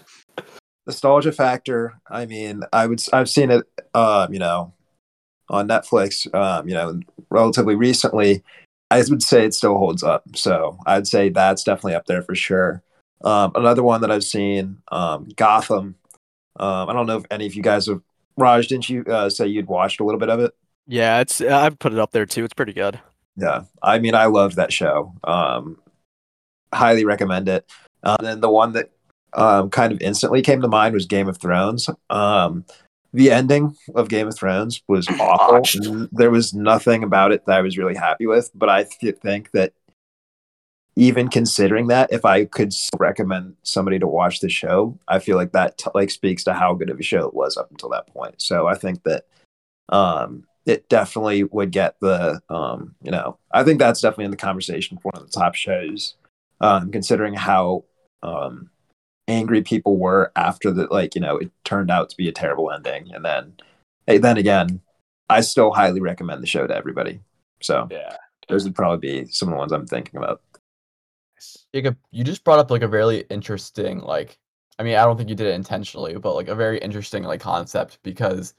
nostalgia factor. I mean, I would. I've seen it. Um, you know, on Netflix. Um, you know, relatively recently. I would say it still holds up. So I'd say that's definitely up there for sure. Um, another one that I've seen, um, Gotham. Um, I don't know if any of you guys have. Raj, didn't you uh, say you'd watched a little bit of it? Yeah, it's I've put it up there too. It's pretty good. Yeah, I mean, I loved that show. Um, highly recommend it. Uh, and then the one that um, kind of instantly came to mind was Game of Thrones. The ending of Game of Thrones was awful. There was nothing about it that I was really happy with. But I th- think that even considering that, if I could recommend somebody to watch the show, I feel like that t- like speaks to how good of a show it was up until that point. So I think that um, it definitely would get the um, you know I think that's definitely in the conversation for one of the top shows, um, considering how um, angry people were after the like you know it turned out to be a terrible ending, and then hey, then again, I still highly recommend the show to everybody. So Yeah. those would probably be some of the ones I'm thinking about. Jacob, you just brought up like a really interesting like I mean, I don't think you did it intentionally, but like a very interesting like concept because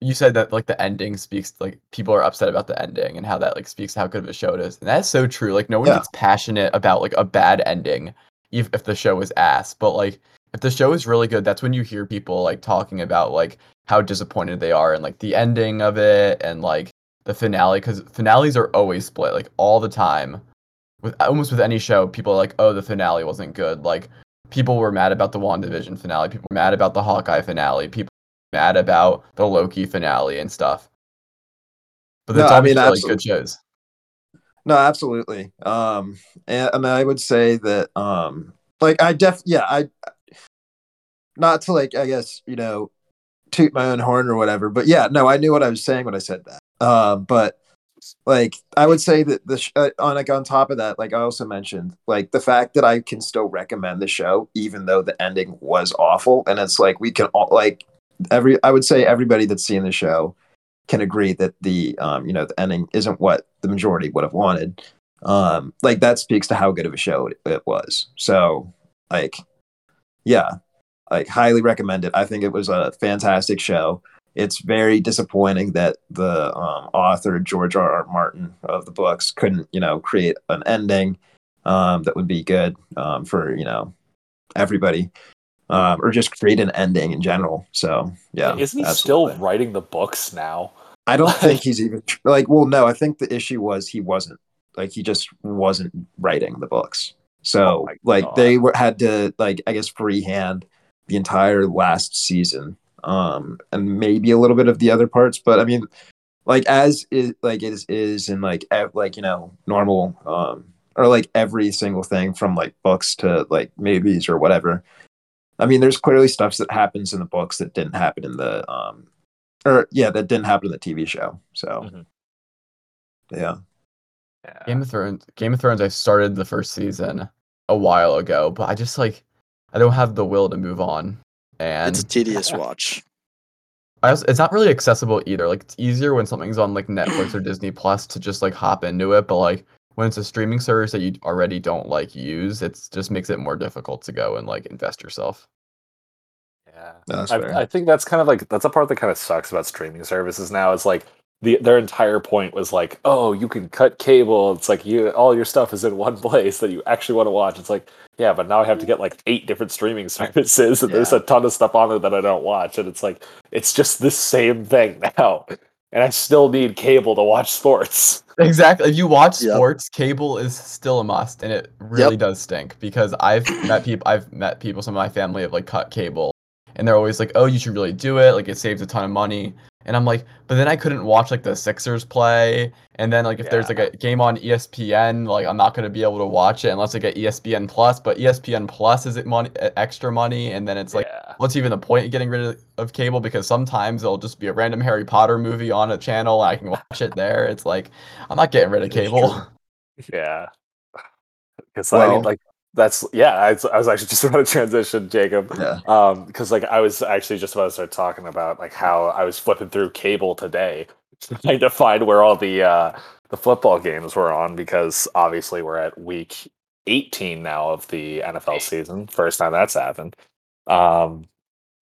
you said that like the ending speaks like people are upset about the ending and how that like speaks to how good of a show it is. And that's so true. Like no one Yeah. gets passionate about like a bad ending if if the show is ass, but like if the show is really good, that's when you hear people like talking about like how disappointed they are and like the ending of it and like the finale cuz finales are always split like all the time with almost with any show, people are like, oh, the finale wasn't good. Like people were mad about the WandaVision finale, people were mad about the Hawkeye finale, people were mad about the Loki finale and stuff. But No, that's I mean, really absolutely. good shows. No, absolutely. Um, and, I would say that, um, like I def, yeah, I, not to like, I guess you know, toot my own horn or whatever, but yeah, no, I knew what I was saying when I said that. Um, but like, I would say that the sh- uh, on like on top of that, like I also mentioned, like the fact that I can still recommend the show even though the ending was awful, and it's like we can all like every, I would say everybody that's seen the show can agree that the um you know the ending isn't what the majority would have wanted. Um like that speaks to how good of a show it, it was. So like yeah like highly recommend it. I think it was a fantastic show. It's very disappointing that the um, author george r r martin of the books couldn't you know create an ending um that would be good um for you know everybody um or just create an ending in general. So yeah Isn't he absolutely. still writing the books now? I don't think he's even like. Well, no, I think the issue was he wasn't like he just wasn't writing the books. So Oh like God. they were had to like I guess freehand the entire last season, um, and maybe a little bit of the other parts. But I mean, like as is like it is, is in like ev- like you know normal um or like every single thing from like books to like movies or whatever. I mean, there's clearly stuff that happens in the books that didn't happen in the um, or yeah, that didn't happen in the TV show. So Mhm. yeah, Yeah. Game of Thrones. Game of Thrones. I started the first season a while ago, but I just like I don't have the will to move on, and It's a tedious watch. I also, it's not really accessible either. Like it's easier when something's on like Netflix or Disney Plus to just like hop into it, but like when it's a streaming service that you already don't like use, it just makes it more difficult to go and like invest yourself. Yeah. that's I, fair. I think that's kind of like that's a part that kind of sucks about streaming services now. Is like the their entire point was like, oh, you can cut cable. It's like you all your stuff is in one place that you actually want to watch. It's like, yeah, but now I have to get like eight different streaming services, and there's a ton of stuff on there that I don't watch, and it's like it's just the same thing now, and I still need cable to watch sports. Exactly. If you watch Yep. sports, cable is still a must, and it really does stink because I've met people. I've met people. Some of my family have like cut cable, and they're always like, "Oh, you should really do it. Like it saves a ton of money." And I'm like, but then I couldn't watch like the Sixers play, and then like if there's like a game on ESPN, like I'm not gonna be able to watch it unless I get ESPN Plus. But ESPN Plus is it money uh, extra money, and then it's like yeah. what's even the point of getting rid of, of cable because sometimes it'll just be a random Harry Potter movie on a channel and I can watch it there. It's like I'm not getting rid of cable. Yeah. Because I mean, like that's yeah. I, was- I was actually just about to transition, Jacob. yeah, Um, because like I was actually just about to start talking about like how I was flipping through cable today, trying to find where all the uh the football games were on because obviously we're at week 18 now of the NFL season. First time that's happened. Um,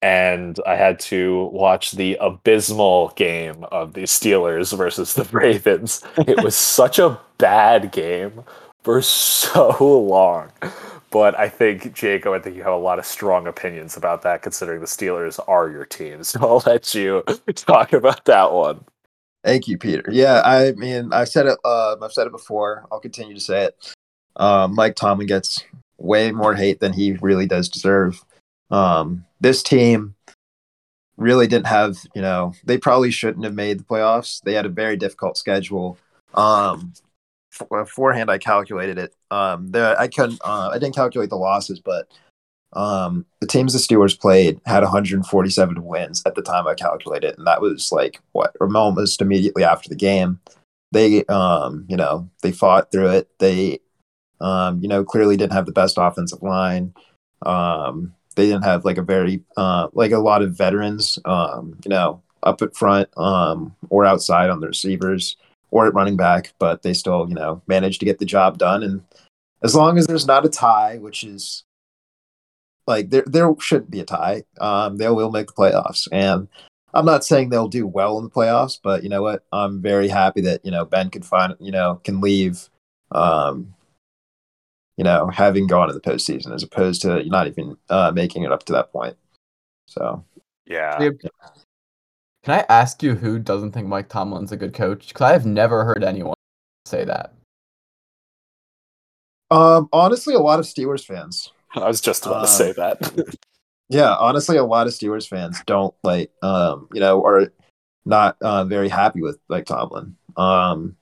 and I had to watch the abysmal game of the Steelers versus the Ravens. It was such a bad game for so long. But I think, Jacob, I think you have a lot of strong opinions about that, considering the Steelers are your team. So I'll let you talk about that one. Thank you, Peter. Yeah, I mean, I've said it. Uh, I've said it before. I'll continue to say it. Um, Mike Tomlin gets way more hate than he really does deserve. Um, this team really didn't have, you know, they probably shouldn't have made the playoffs. They had a very difficult schedule. Um, beforehand, I calculated it. Um, the I couldn't, uh, I didn't calculate the losses, but um, the teams the Steelers played had 147 wins at the time I calculated, and that was like what almost immediately after the game. They, um, you know, they fought through it. They, um, you know, clearly didn't have the best offensive line. Um, they didn't have like a very, uh, like a lot of veterans, um, you know, up at front, um, or outside on the receivers or at running back, but they still, you know, managed to get the job done. And as long as there's not a tie, which is like there there shouldn't be a tie. Um, they will make the playoffs, and I'm not saying they'll do well in the playoffs, but you know what? I'm very happy that you know Ben can find you know can leave, um, you know, having gone to the postseason as opposed to not even uh, making it up to that point. So Yeah. Can I ask you who doesn't think Mike Tomlin's a good coach? Because I have never heard anyone say that. um, honestly, a lot of Steelers fans. I was just about Uh, to say that. Yeah, honestly, a lot of Steelers fans don't like, um, you know, are not uh, very happy with Mike Tomlin. Um,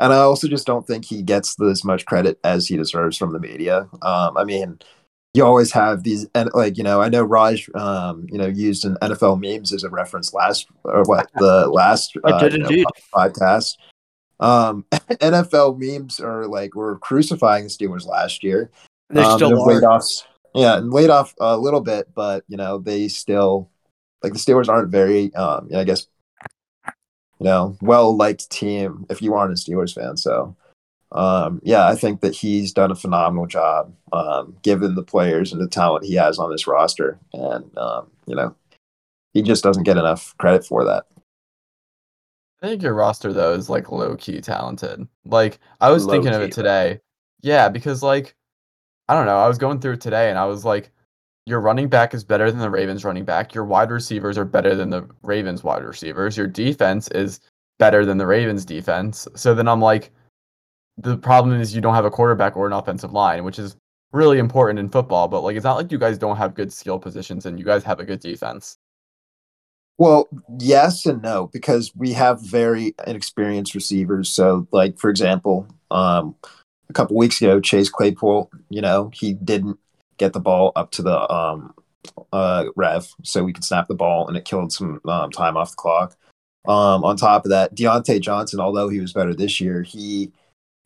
and I also just don't think he gets as much credit as he deserves from the media. Um, I mean, you always have these, and like you know, I know Raj, um, you know, used an NFL memes as a reference last or what the last uh, did you know, podcast. Um, NFL memes are like were crucifying the Steelers last year. They Um, still laid off, yeah, and laid off a little bit, but you know they still like the Steelers aren't very, um, I guess, you know, well liked team if you aren't a Steelers fan. So, um, yeah, I think that he's done a phenomenal job, um, given the players and the talent he has on this roster, and um, you know, he just doesn't get enough credit for that. I think your roster though is like low key talented. Like I was thinking of it today. Yeah, because like I don't know, I was going through it today and I was like your running back is better than the Ravens running back. Your wide receivers are better than the Ravens wide receivers. Your defense is better than the Ravens defense. So then I'm like the problem is you don't have a quarterback or an offensive line, which is really important in football, but like it's not like you guys don't have good skill positions and you guys have a good defense. Well, yes and no, because we have very inexperienced receivers. So, like for example, um, a couple weeks ago, Chase Claypool, you know, he didn't get the ball up to the um, uh, rev, so we could snap the ball, and it killed some um, time off the clock. Um, on top of that, Diontae Johnson, although he was better this year, he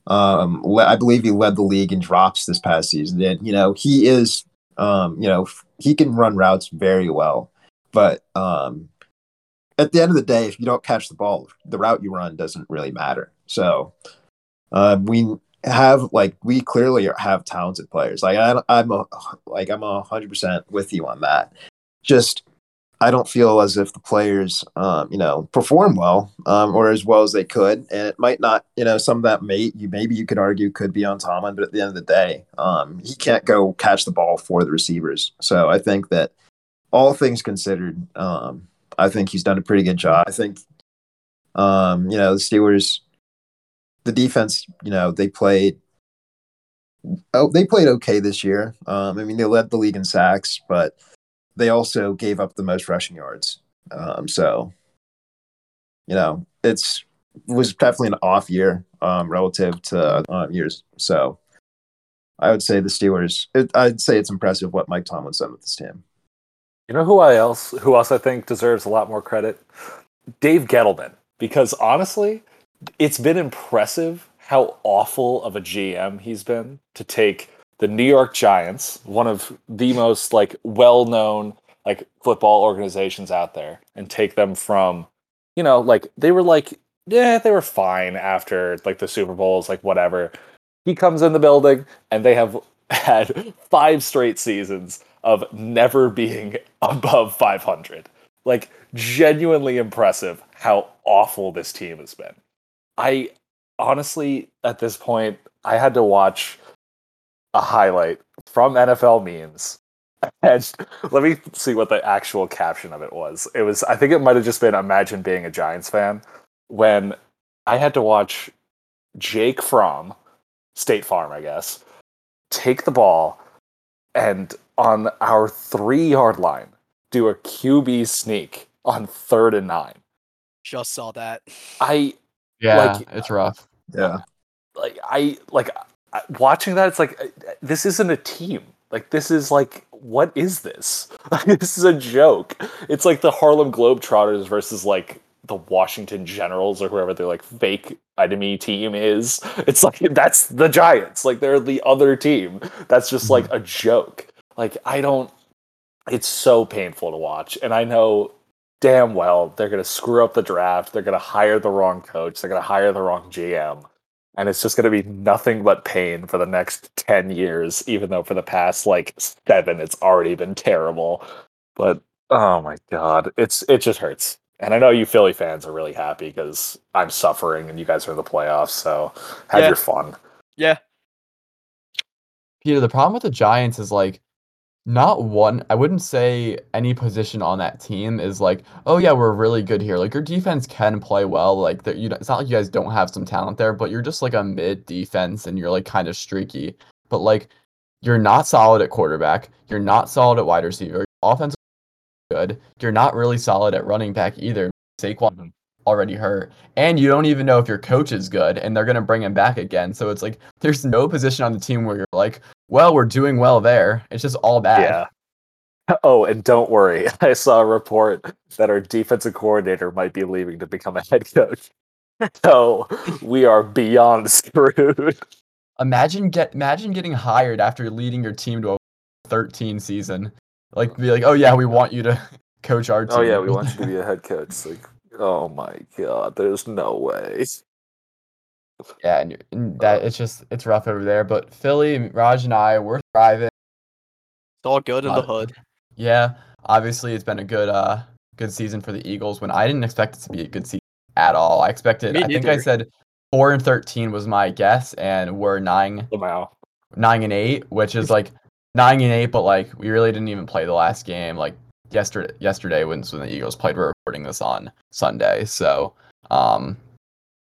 um, le- I believe he led the league in drops this past season. And you know, he is um, you know, he can run routes very well, but um, at the end of the day, if you don't catch the ball, the route you run doesn't really matter. So uh, we have like we clearly have talented players. Like I, I'm a like I'm a hundred percent with you on that. Just I don't feel as if the players, um, you know, perform well um, or as well as they could, and it might not. You know, some of that may you maybe you could argue could be on Tomlin, but at the end of the day, um, he can't go catch the ball for the receivers. So I think that all things considered, um, I think he's done a pretty good job. I think, um, you know, the Steelers, the defense, you know, they played. Oh, they played okay this year. Um, I mean, they led the league in sacks, but they also gave up the most rushing yards. Um, so, you know, it's was definitely an off year um, relative to um, years. So, I would say the Steelers. It, I'd say it's impressive what Mike Tomlin's done with this team. You know who I else who else I think deserves a lot more credit? Dave Gettleman. Because honestly, it's been impressive how awful of a GM he's been to take the New York Giants, one of the most like well-known like football organizations out there, and take them from, you know, like they were like, yeah, they were fine after like the Super Bowls, like whatever. He comes in the building and they have had five straight seasons of never being above 500. Like, genuinely impressive how awful this team has been. I honestly, at this point, I had to watch a highlight from NFL memes. And let me see what the actual caption of it was. It was, I think it might have just been Imagine being a Giants fan when I had to watch Jake from State Farm, I guess, take the ball and on our three yard line do a QB sneak on third and nine. Just saw that. I Yeah, Like- it's rough. Yeah. like I like I- watching that. It's like uh, this isn't a team. Like this is like what is this? this is a joke. It's like the Harlem Globetrotters versus like the Washington Generals or whoever their like fake enemy team is. It's like that's the Giants. Like they're the other team. That's just like a joke. Like I don't. It's so painful to watch, and I know damn well they're going to screw up the draft. They're going to hire the wrong coach. They're going to hire the wrong GM. And it's just going to be nothing but pain for the next 10 years, even though for the past like seven, it's already been terrible. But oh my God, it's it just hurts. And I know you Philly fans are really happy because I'm suffering and you guys are in the playoffs. So have Yeah. your fun. Yeah. Peter, the problem with the Giants is like not one I wouldn't say any position on that team is like, oh yeah, we're really good here. Like your defense can play well. Like that you it's not like you guys don't have some talent there, but you're just like a mid defense and you're like kind of streaky. But like you're not solid at quarterback. You're not solid at wide receiver. Offense good. You're not really solid at running back either. Saquon mm-hmm. already hurt. And you don't even know if your coach is good and they're going to bring him back again. So it's like there's no position on the team where you're like, well, we're doing well there. It's just all bad. Yeah. Oh, and don't worry. I saw a report that our defensive coordinator might be leaving to become a head coach. So we are beyond screwed. Imagine get imagine getting hired after leading your team to a 13 season. Like be like, "Oh yeah, we want you to coach our team." Oh yeah, we want you to be a head coach. Like, oh my god, there's no way. Yeah, and, you're- and that it's just it's rough over there, but Philly, Raj and I, we're thriving. It's all good in the Uh, hood. Yeah, obviously it's been a good uh good season for the Eagles when I didn't expect it to be a good season at all. I expected I think I said 4 and 13 was my guess and we're 9 Somehow. 9 and 8, which is like 9 and 8 but like we really didn't even play the last game like yesterday yesterday when when the Eagles played we're recording this on Sunday. So, um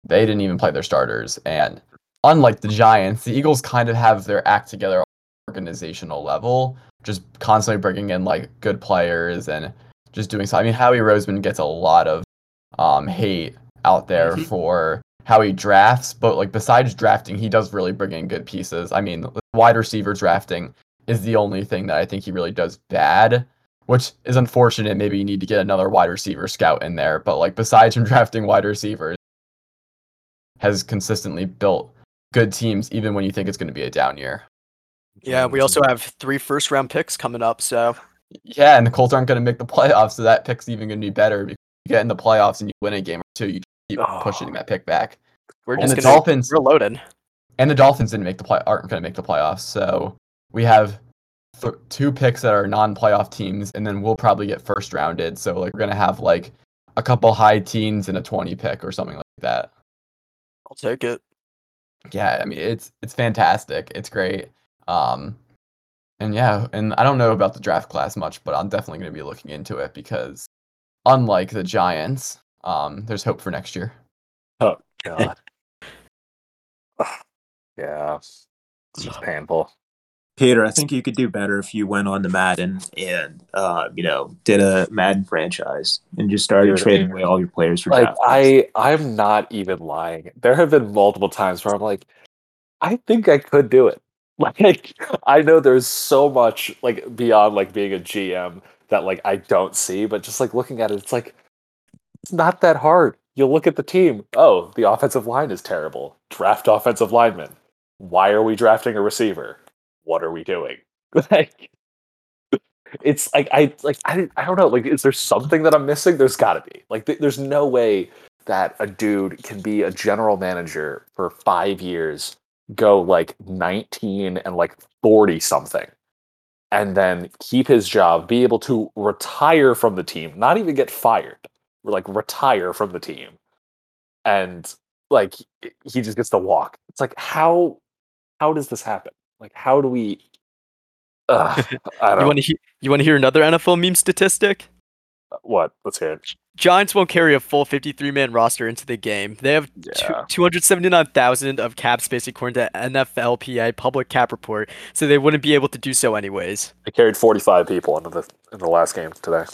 they didn't even play their starters and unlike the Giants, the Eagles kind of have their act together on organizational level, just constantly bringing in like good players and just doing so. I mean, Howie Roseman gets a lot of um, hate out there Mhm. for how he drafts, but like besides drafting, he does really bring in good pieces. I mean, wide receiver drafting is the only thing that I think he really does bad. which is unfortunate. Maybe you need to get another wide receiver scout in there. But like besides from drafting wide receivers, has consistently built good teams even when you think it's going to be a down year. Yeah, we also have three first round picks coming up, so Yeah, and the Colts aren't going to make the playoffs, so that pick's even going to be better. Because you get in the playoffs and you win a game or two, you keep Oh. pushing that pick back. we're And just the gonna Dolphins we're loaded. and the Dolphins didn't make the play aren't going to make the playoffs. So we have th- two picks that are non-playoff teams, and then we'll probably get first rounded. So like we're going to have like a couple high teens and a twenty pick or something like that. I'll take it. yeah i mean it's it's fantastic it's great um and yeah and i don't know about the draft class much but i'm definitely going to be looking into it because unlike the giants um there's hope for next year Oh god. yeah. It's just painful. Peter, I think you could do better if you went on to Madden and uh, you know did a Madden franchise and just started trading away all your players for Like. I I'm not even lying. There have been multiple times where I'm like, I think I could do it. Like I know there's so much like beyond like being a GM that like I don't see, but just like looking at it, it's like it's not that hard. You look at the team. Oh, the offensive line is terrible. Draft offensive lineman. Why are we drafting a receiver? What are we doing? Like it's like I like I, I don't know like is there something that I'm missing? There's got to be. Like th- there's no way that a dude can be a general manager for 5 years, go like 19 and like 40 something and then keep his job, be able to retire from the team, not even get fired, like retire from the team. And like he just gets to walk. It's like how how does this happen? Like how do we don't You want to he- you want to hear another NFL meme statistic? Uh, what? Let's hear it. Giants won't carry a full 53 man roster into the game. They have two- Yeah. 279,000 of cap space according to NFLPA public cap report, so they wouldn't be able to do so anyways. They carried 45 people into the in the last game today.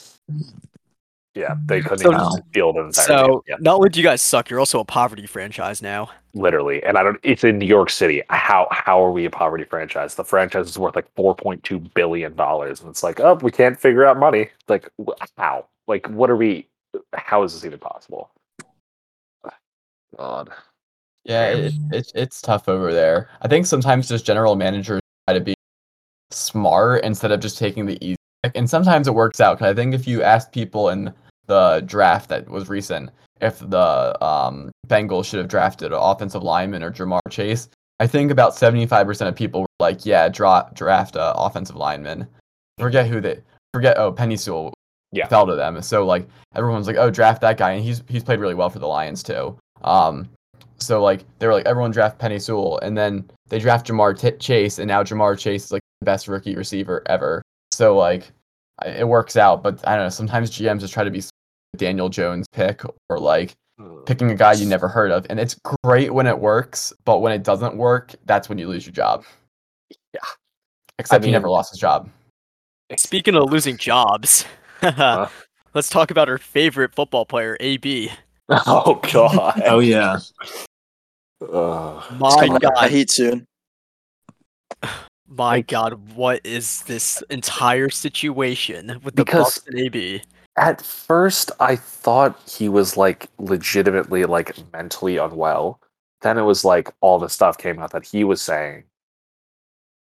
Yeah, they couldn't So- even field an entire So game. Yeah, not only do you guys suck, you're also a poverty franchise now. literally. And I don't. It's in New York City. How how are we a poverty franchise? The franchise is worth like 4.2 billion dollars, and it's like, oh, we can't figure out money. Like how? Like what are we? How is this even possible? God. yeah it, it, it's tough over there i think sometimes just general managers try to be smart instead of just taking the easy pick. And sometimes it works out. Cause i think if you ask people in the draft that was recent if the um, Bengals should have drafted an offensive lineman or Ja'Marr Chase. I think about 75% of people were like, yeah, dra- draft a offensive lineman. Forget who they forget. Oh, Penei Sewell Yeah. fell to them. So like everyone's like, oh, draft that guy, and he's he's played really well for the Lions too. Um, so like they were like, everyone draft Penei Sewell, and then they draft Ja'Marr T- Chase, and now Ja'Marr Chase is like the best rookie receiver ever. So like it works out, but I don't know. Sometimes GMs just try to be Daniel Jones pick or like picking a guy you never heard of. And it's great when it works, but when it doesn't work, that's when you lose your job. Yeah. Except I he never lost his job. Speaking of losing jobs, Huh? let's talk about our favorite football player, AB. Oh God. Oh yeah, Ugh. My God, I Heat soon. My God, what is this entire situation with the Because- Bucks and AB? At first, I thought he was like legitimately like mentally unwell. Then it was like all the stuff came out that he was saying.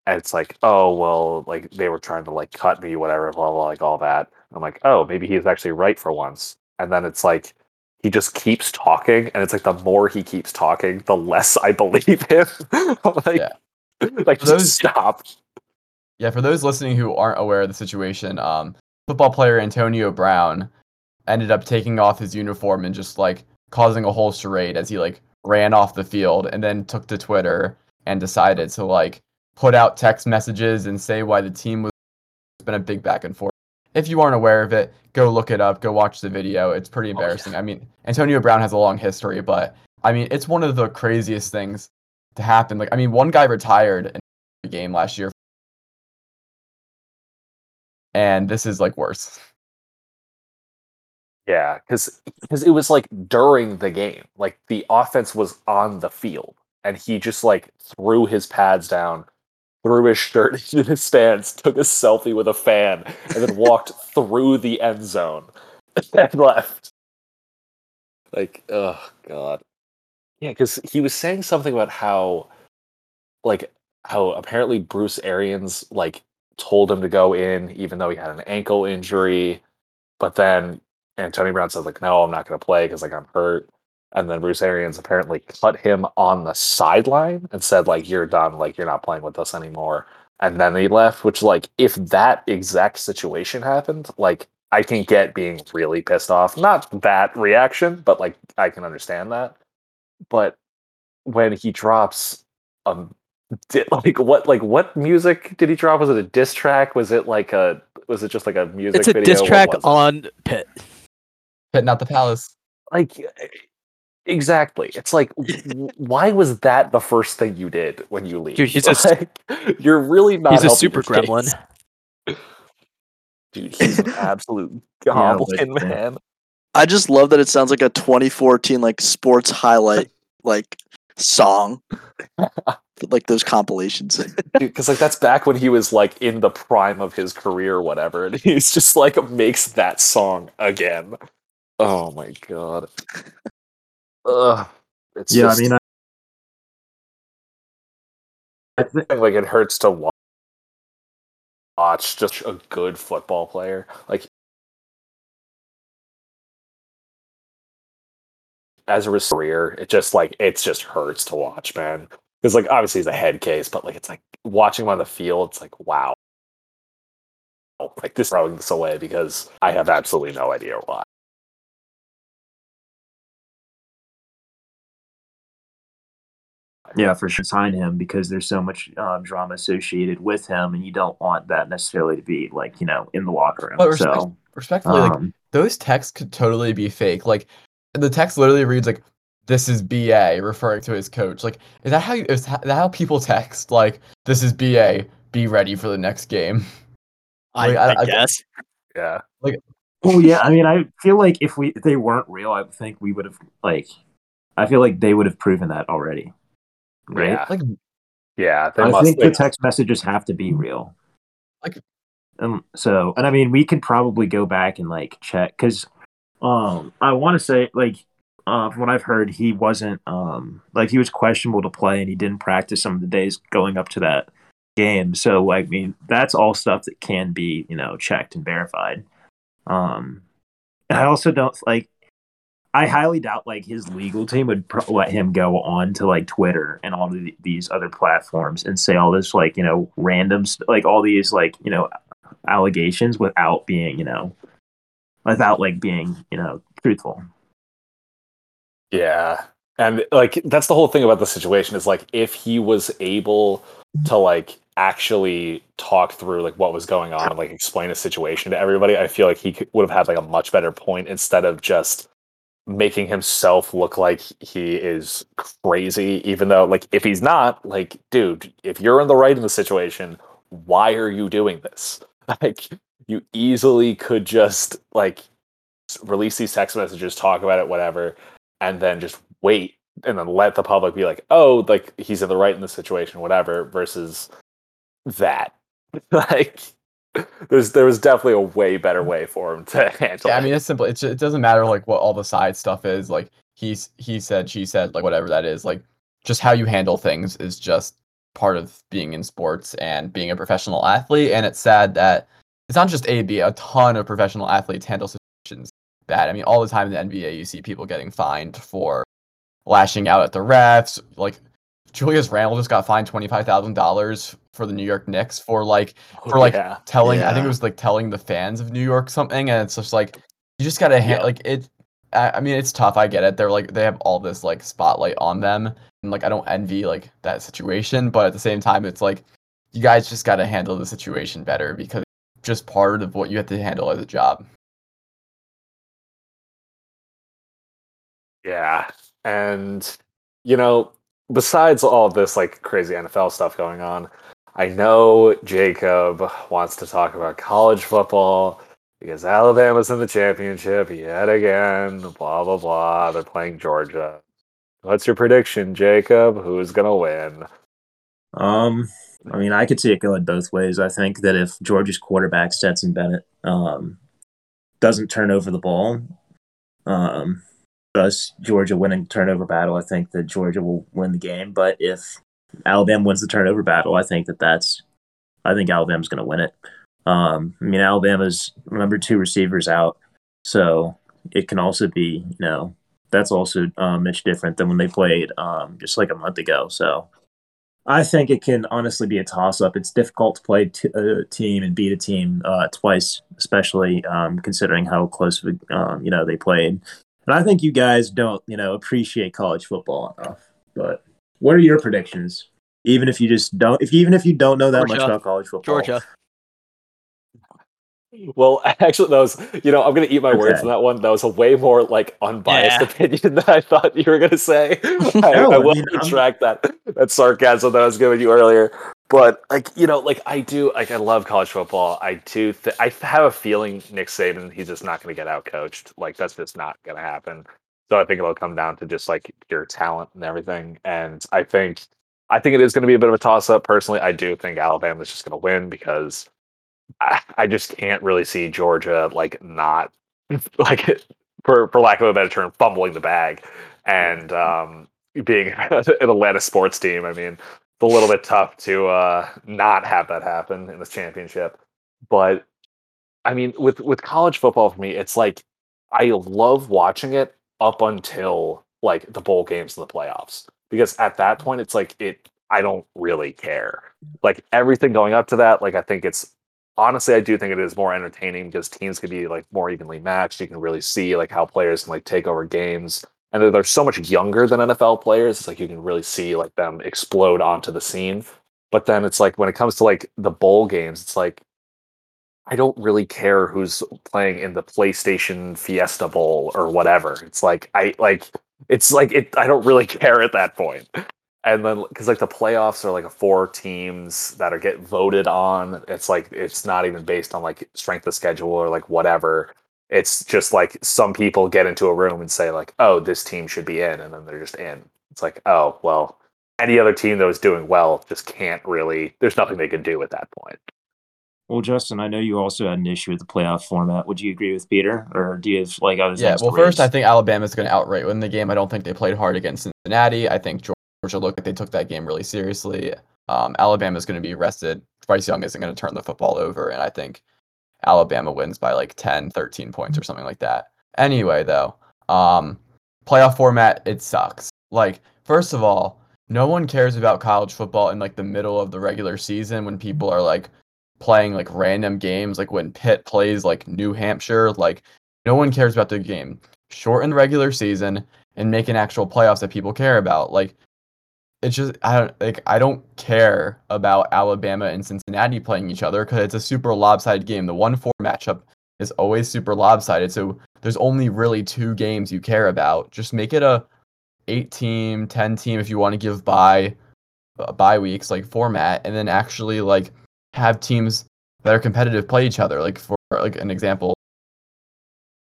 And it's like, oh well, like they were trying to like cut me, whatever, blah blah, like all that. I'm like, oh, maybe he's actually right for once. And then it's like he just keeps talking, and it's like the more he keeps talking, the less I believe him. Like, Yeah. like Those- just stop. Yeah, for those listening who aren't aware of the situation, um, football player Antonio Brown ended up taking off his uniform and just like causing a whole charade as he like ran off the field and then took to Twitter and decided to like put out text messages and say why the team was it's been a big back and forth. If you aren't aware of it, go look it up, go watch the video. It's pretty Oh, yeah. embarrassing. I mean, Antonio Brown has a long history, but I mean, it's one of the craziest things to happen. Like, I mean, one guy retired in the game last year and this is like worse. Yeah, because because it was like during the game, like the offense was on the field, and he just like threw his pads down, threw his shirt into his stance, took a selfie with a fan, and then walked through the end zone and left. Like, oh god. Yeah, because he was saying something about how, like, how apparently Bruce Arians like told him to go in even though he had an ankle injury, but then Antonio Brown said like, "No, I'm not going to play because like I'm hurt." And then Bruce Arians apparently cut him on the sideline and said like, "You're done. Like you're not playing with us anymore." And then he left. Which like, if that exact situation happened, like I can get being really pissed off. Not that reaction, but like I can understand that. But when he drops um did, like what like what music did he drop? Was it a diss track? Was it like a was it just like a music It's a video? diss track on pit But not the palace. like exactly. It's like why was that the first thing you did when you leave? Dude, he's a s- Like, you're really not He's a super your gremlin. Dude, he's an absolute Yeah, goblin, legit. man. I just love that it sounds like a 2014 like sports highlight like song, like those compilations. because like that's back when he was like in the prime of his career or whatever and he's just like makes that song again oh my god Ugh. it's yeah, just, I mean, I, I think like it hurts to wa- watch just a good football player like as a career it just like it's just hurts to watch man because like obviously he's a head case but like it's like watching him on the field it's like wow like this throwing this away because i have absolutely no idea why yeah, for sure, sign him because there's so much um, drama associated with him, and you don't want that necessarily to be like you know in the locker room. But respect- so, Respectfully, like um, those texts could totally be fake. Like the text literally reads like this is BA referring to his coach. Like is that how you, is that how people text like this is BA be ready for the next game? I, Like, I, I- I- guess. yeah well, yeah, I mean, I feel like if we if they weren't real, I think we would have like, I feel like they would have proven that already, right? yeah Like yeah they I must think they- the text messages have to be real. Like- um, so, and I mean, we could probably go back and like check because, um, I want to say like, uh, from what I've heard, he wasn't um like he was questionable to play and he didn't practice some of the days going up to that game. So, like, I mean, that's all stuff that can be you know checked and verified. Um, I also don't like. I highly doubt like his legal team would pro- let him go on to like Twitter and all the, these other platforms and say all this like you know random st- like all these like you know allegations without being you know without like being you know truthful. Yeah. And like that's the whole thing about the situation is like if he was able to like actually talk through like what was going on and like explain a situation to everybody, I feel like he could, would have had like a much better point instead of just making himself look like he is crazy even though like if he's not like dude if you're in the right in the situation why are you doing this like you easily could just like release these text messages talk about it whatever and then just wait and then let the public be like, oh, like he's in the right in the situation, whatever, versus that. like there's there was definitely a way better way for him to handle yeah, I mean it's simple. It's, it doesn't matter like what all the side stuff is. Like he's he said, she said, like whatever that is. Like just how you handle things is just part of being in sports and being a professional athlete. And it's sad that it's not just AB. A ton of professional athletes handle situations bad. I mean, all the time in the NBA, you see people getting fined for lashing out at the refs. Like Julius Randle just got fined twenty five thousand dollars for the New York Knicks for like oh, for like yeah. telling I think it was like telling the fans of New York something and it's just like you just gotta ha- Yeah. like it I, I mean it's tough I get it they're like they have all this like spotlight on them and like I don't envy like that situation but at the same time it's like you guys just gotta handle the situation better because just part of what you have to handle as a job Yeah. And you know, besides all this like crazy NFL stuff going on, I know Jacob wants to talk about college football because Alabama's in the championship yet again, blah blah blah. They're playing Georgia. What's your prediction, Jacob? Who's gonna win? Um, I mean, I could see it going both ways. I think that if Georgia's quarterback Stetson Bennett um, doesn't turn over the ball, um, thus Georgia winning turnover battle, I think that Georgia will win the game. But if Alabama wins the turnover battle, I think that that's, I think Alabama's going to win it. Um, I mean, Alabama's number two receivers out, so it can also be, you know, that's also uh, much different than when they played um, just like a month ago. So I think it can honestly be a toss up. It's difficult to play t- a team and beat a team uh, twice, especially um, considering how close um, you know they played. And I think you guys don't you know appreciate college football enough. But what are your predictions? Even if you just don't, if even if you don't know that Georgia. much about college football, Georgia. Well, actually, that was you know I'm gonna eat my words on that one. That was a way more like unbiased Yeah. opinion than I thought you were gonna say. I, No, I I will retract that that sarcasm that I was giving you earlier. But like you know, like I do, like I love college football. I do. Th- I have a feeling Nick Saban he's just not gonna get out coached. Like that's just not gonna happen. So I think it'll come down to just like your talent and everything. And I think I think it is going to be a bit of a toss up. Personally, I do think Alabama's just going to win because I, I just can't really see Georgia like not like for for lack of a better term fumbling the bag and um, being an Atlanta sports team. I mean, it's a little bit tough to uh, not have that happen in this championship. But I mean, with with college football for me, it's like I love watching it up until like the bowl games and the playoffs because at that point it's like it I don't really care. Like everything going up to that, like I think it's honestly I do think it is more entertaining because teams can be like more evenly matched. You can really see like how players can like take over games. And they're, they're so much younger than NFL players. It's like you can really see like them explode onto the scene. But then it's like when it comes to like the bowl games, it's like I don't really care who's playing in the PlayStation Fiesta Bowl or whatever. It's like I like it's like it I don't really care at that point. And then cuz like the playoffs are like four teams that are get voted on. It's like it's not even based on like strength of schedule or like whatever. It's just like some people get into a room and say like, "Oh, this team should be in." And then they're just in. It's like, "Oh, well, any other team that was doing well just can't really there's nothing they can do at that point." Well, Justin, I know you also had an issue with the playoff format. Would you agree with Peter, or do you have like other Yeah, well, first, I raise? think Alabama's going to outright win the game. I don't think they played hard against Cincinnati. I think Georgia looked like they took that game really seriously. Um, Alabama's going to be rested. Bryce Young isn't going to turn the football over, and I think Alabama wins by like 10, 13 points or something like that. Anyway, though, um, playoff format, it sucks. Like, first of all, no one cares about college football in like the middle of the regular season when people are like playing like random games, like when Pitt plays like New Hampshire. Like, no one cares about the game. Shorten the regular season and make an actual playoffs that people care about. Like, it's just I don't like I don't care about Alabama and Cincinnati playing each other because it's a super lopsided game. The one four matchup is always super lopsided. So there's only really two games you care about. Just make it a eight team, ten team if you want to give by uh, bye weeks like format, and then actually like have teams that are competitive play each other. Like for like an example,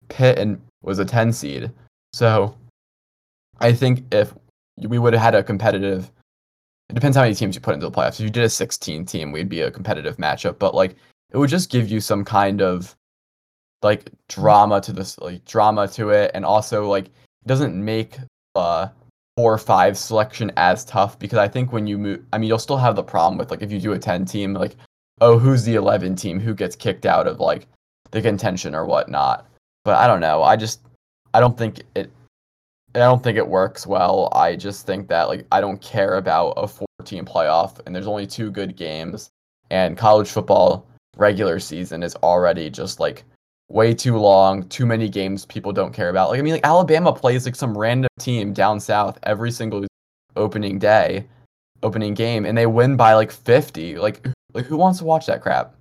Pitt and was a ten seed. So I think if we would have had a competitive it depends how many teams you put into the playoffs. If you did a 16 team, we'd be a competitive matchup, but like it would just give you some kind of like drama to this like drama to it and also like it doesn't make uh four or five selection as tough because I think when you move I mean you'll still have the problem with like if you do a 10 team like oh who's the 11 team who gets kicked out of like the contention or whatnot. But I don't know. I just I don't think it I don't think it works well. I just think that like I don't care about a 14 playoff and there's only two good games and college football regular season is already just like way too long, too many games people don't care about. Like I mean like Alabama plays like some random team down south every single opening day, opening game and they win by like 50. Like like who wants to watch that crap?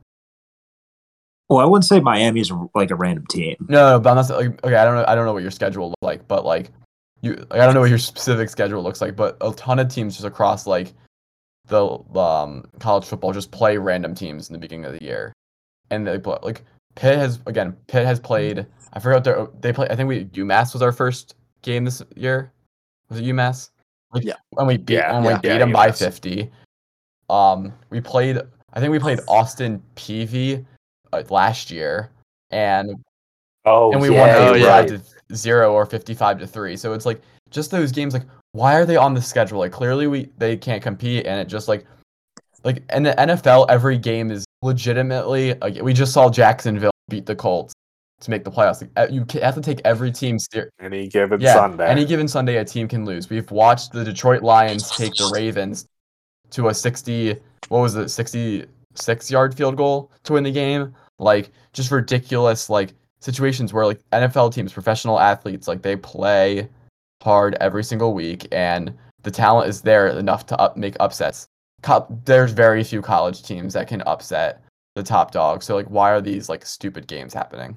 well, I wouldn't say Miami's like a random team. No, no, but I'm not like okay. I don't know. I don't know what your schedule looks like, but like you, like, I don't know what your specific schedule looks like. But a ton of teams just across like the um college football just play random teams in the beginning of the year, and they play like Pitt has again. Pitt has played. I forgot their they play. I think we UMass was our first game this year. Was it UMass? Like, Yeah. When we beat Yeah, when we yeah, beat yeah, them by fifty. um, we played. I think we played Austin Peavy uh, last year, and Oh, and we yeah, won oh, you're yeah. to zero or 55 to three. So it's like just those games. Like, why are they on the schedule? Like, clearly we they can't compete, and it just like like in the NFL, every game is legitimately like we just saw Jacksonville beat the Colts to make the playoffs. Like, you have to take every team. Any given Yeah, Sunday. any given Sunday, a team can lose. We've watched the Detroit Lions take the Ravens to a 60, what was it, 66 yard field goal to win the game. Like, just ridiculous, like, situations where, like, NFL teams, professional athletes, like, they play hard every single week and the talent is there enough to up, make upsets. Co- there's very few college teams that can upset the top dog. So, like, why are these, like, stupid games happening?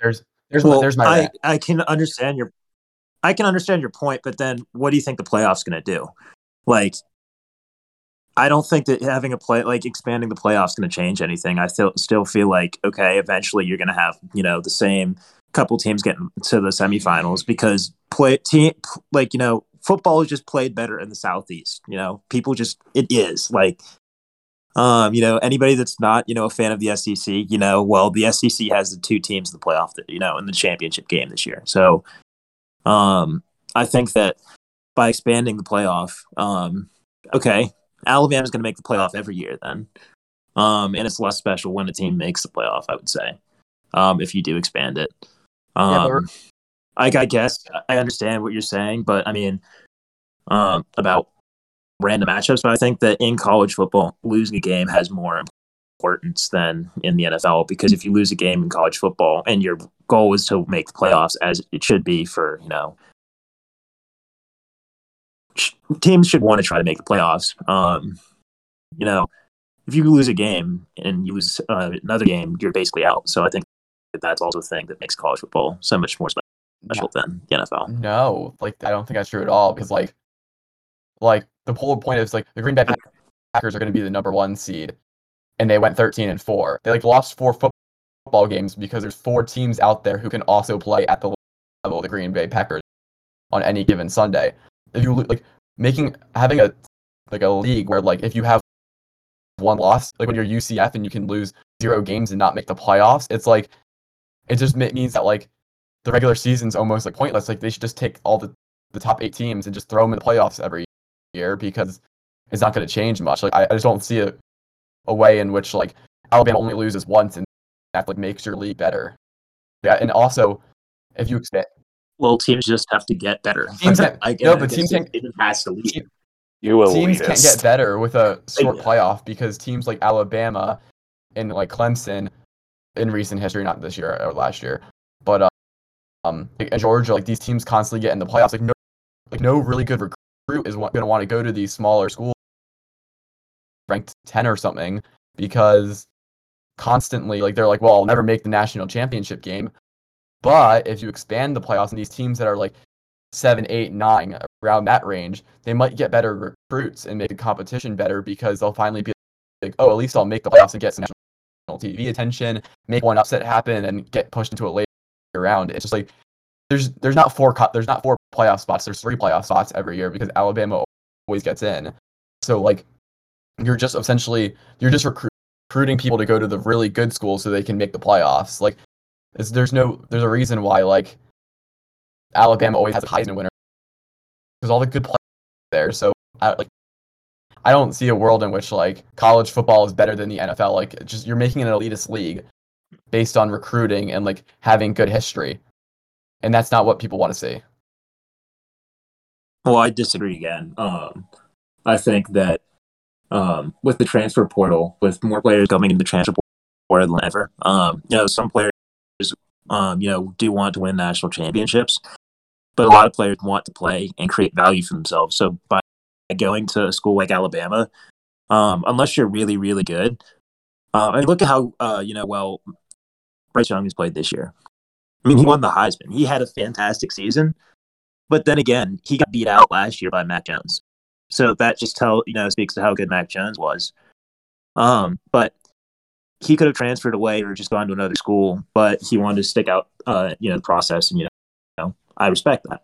There's, there's, my, there's my I, rant. I can understand your I can understand your point, but then what do you think the playoffs going to do? Like, I don't think that having a play like expanding the playoffs going to change anything. I still still feel like okay, eventually you're going to have you know the same couple teams getting to the semifinals because play team like you know football is just played better in the southeast. You know, people just it is like. Um, you know, anybody that's not, you know, a fan of the SEC, you know, well, the SEC has the two teams in the playoff, that, you know, in the championship game this year. So, um, I think that by expanding the playoff, um, okay, Alabama's going to make the playoff every year then. Um, and it's less special when a team makes the playoff, I would say, um, if you do expand it. Yeah, Um, I, I guess I understand what you're saying, but I mean, um, about random matchups, but I think that in college football, losing a game has more importance than in the NFL because if you lose a game in college football and your goal is to make the playoffs, as it should be for you know teams should want to try to make the playoffs. Um, you know, if you lose a game and you lose uh, another game, you're basically out. So I think that that's also a thing that makes college football so much more special than the NFL. No, like I don't think that's true at all because like, like the whole point is like the Green Bay Packers are going to be the number one seed, and they went thirteen and four. They like lost four football games because there's four teams out there who can also play at the level of the Green Bay Packers on any given Sunday. If you like making having a like a league where like if you have one loss, like when you're UCF and you can lose zero games and not make the playoffs, it's like it just means that like the regular season's almost like pointless. Like they should just take all the, the top eight teams and just throw them in the playoffs every year because it's not going to change much. Like I, I just don't see a, a way in which like Alabama only loses once and that like makes your league better. Yeah, and also if you expand, Well, teams just have to get better. Teams have- I, no, but teams it, can- it has to lead. team- you will teams can't get better with a short Yeah. playoff because teams like Alabama and like Clemson in recent history, not this year or last year, but uh, um, like, and Georgia, like these teams constantly get in the playoffs. Like no, like no really good recruit is going to want to go to these smaller schools ranked ten or something because constantly like they're like, well, I'll never make the national championship game. But if you expand the playoffs and these teams that are like seven, eight, nine, around that range, they might get better recruits and make the competition better because they'll finally be like, oh, at least I'll make the playoffs and get some national TV attention, make one upset happen, and get pushed into a later round. It's just like there's there's not four co- there's not four playoff spots. There's three playoff spots every year because Alabama always gets in. So like you're just essentially you're just recruiting people to go to the really good schools so they can make the playoffs. Like it's, there's no there's a reason why like Alabama always has a Heisman winner because all the good players there. So I like I don't see a world in which like college football is better than the NFL. Like just you're making an elitist league based on recruiting and like having good history, and that's not what people want to see. Well, I disagree again. Um, I think that um, with the transfer portal, with more players coming into the transfer portal than ever, um, you know, some players, um, you know, do want to win national championships, but a lot of players want to play and create value for themselves. So by going to a school like Alabama, um, unless you're really, really good, uh, I mean, look at how uh, you know well Bryce Young has played this year. I mean, he won the Heisman. He had a fantastic season. But then again, he got beat out last year by Mac Jones. So that just tell you know speaks to how good Mac Jones was. Um, but he could have transferred away or just gone to another school, but he wanted to stick out uh, you know, the process and you know, I respect that.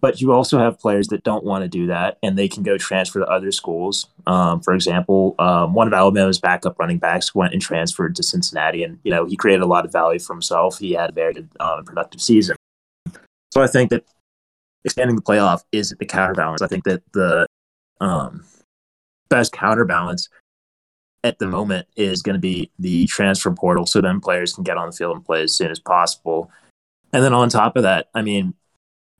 but you also have players that don't want to do that and they can go transfer to other schools. Um, for example, um, one of Alabama's backup running backs went and transferred to Cincinnati, and you know he created a lot of value for himself. He had a very good, um, productive season. So I think that expanding the playoff is the counterbalance. I think that the um, best counterbalance at the moment is going to be the transfer portal, so then players can get on the field and play as soon as possible. And then on top of that, I mean,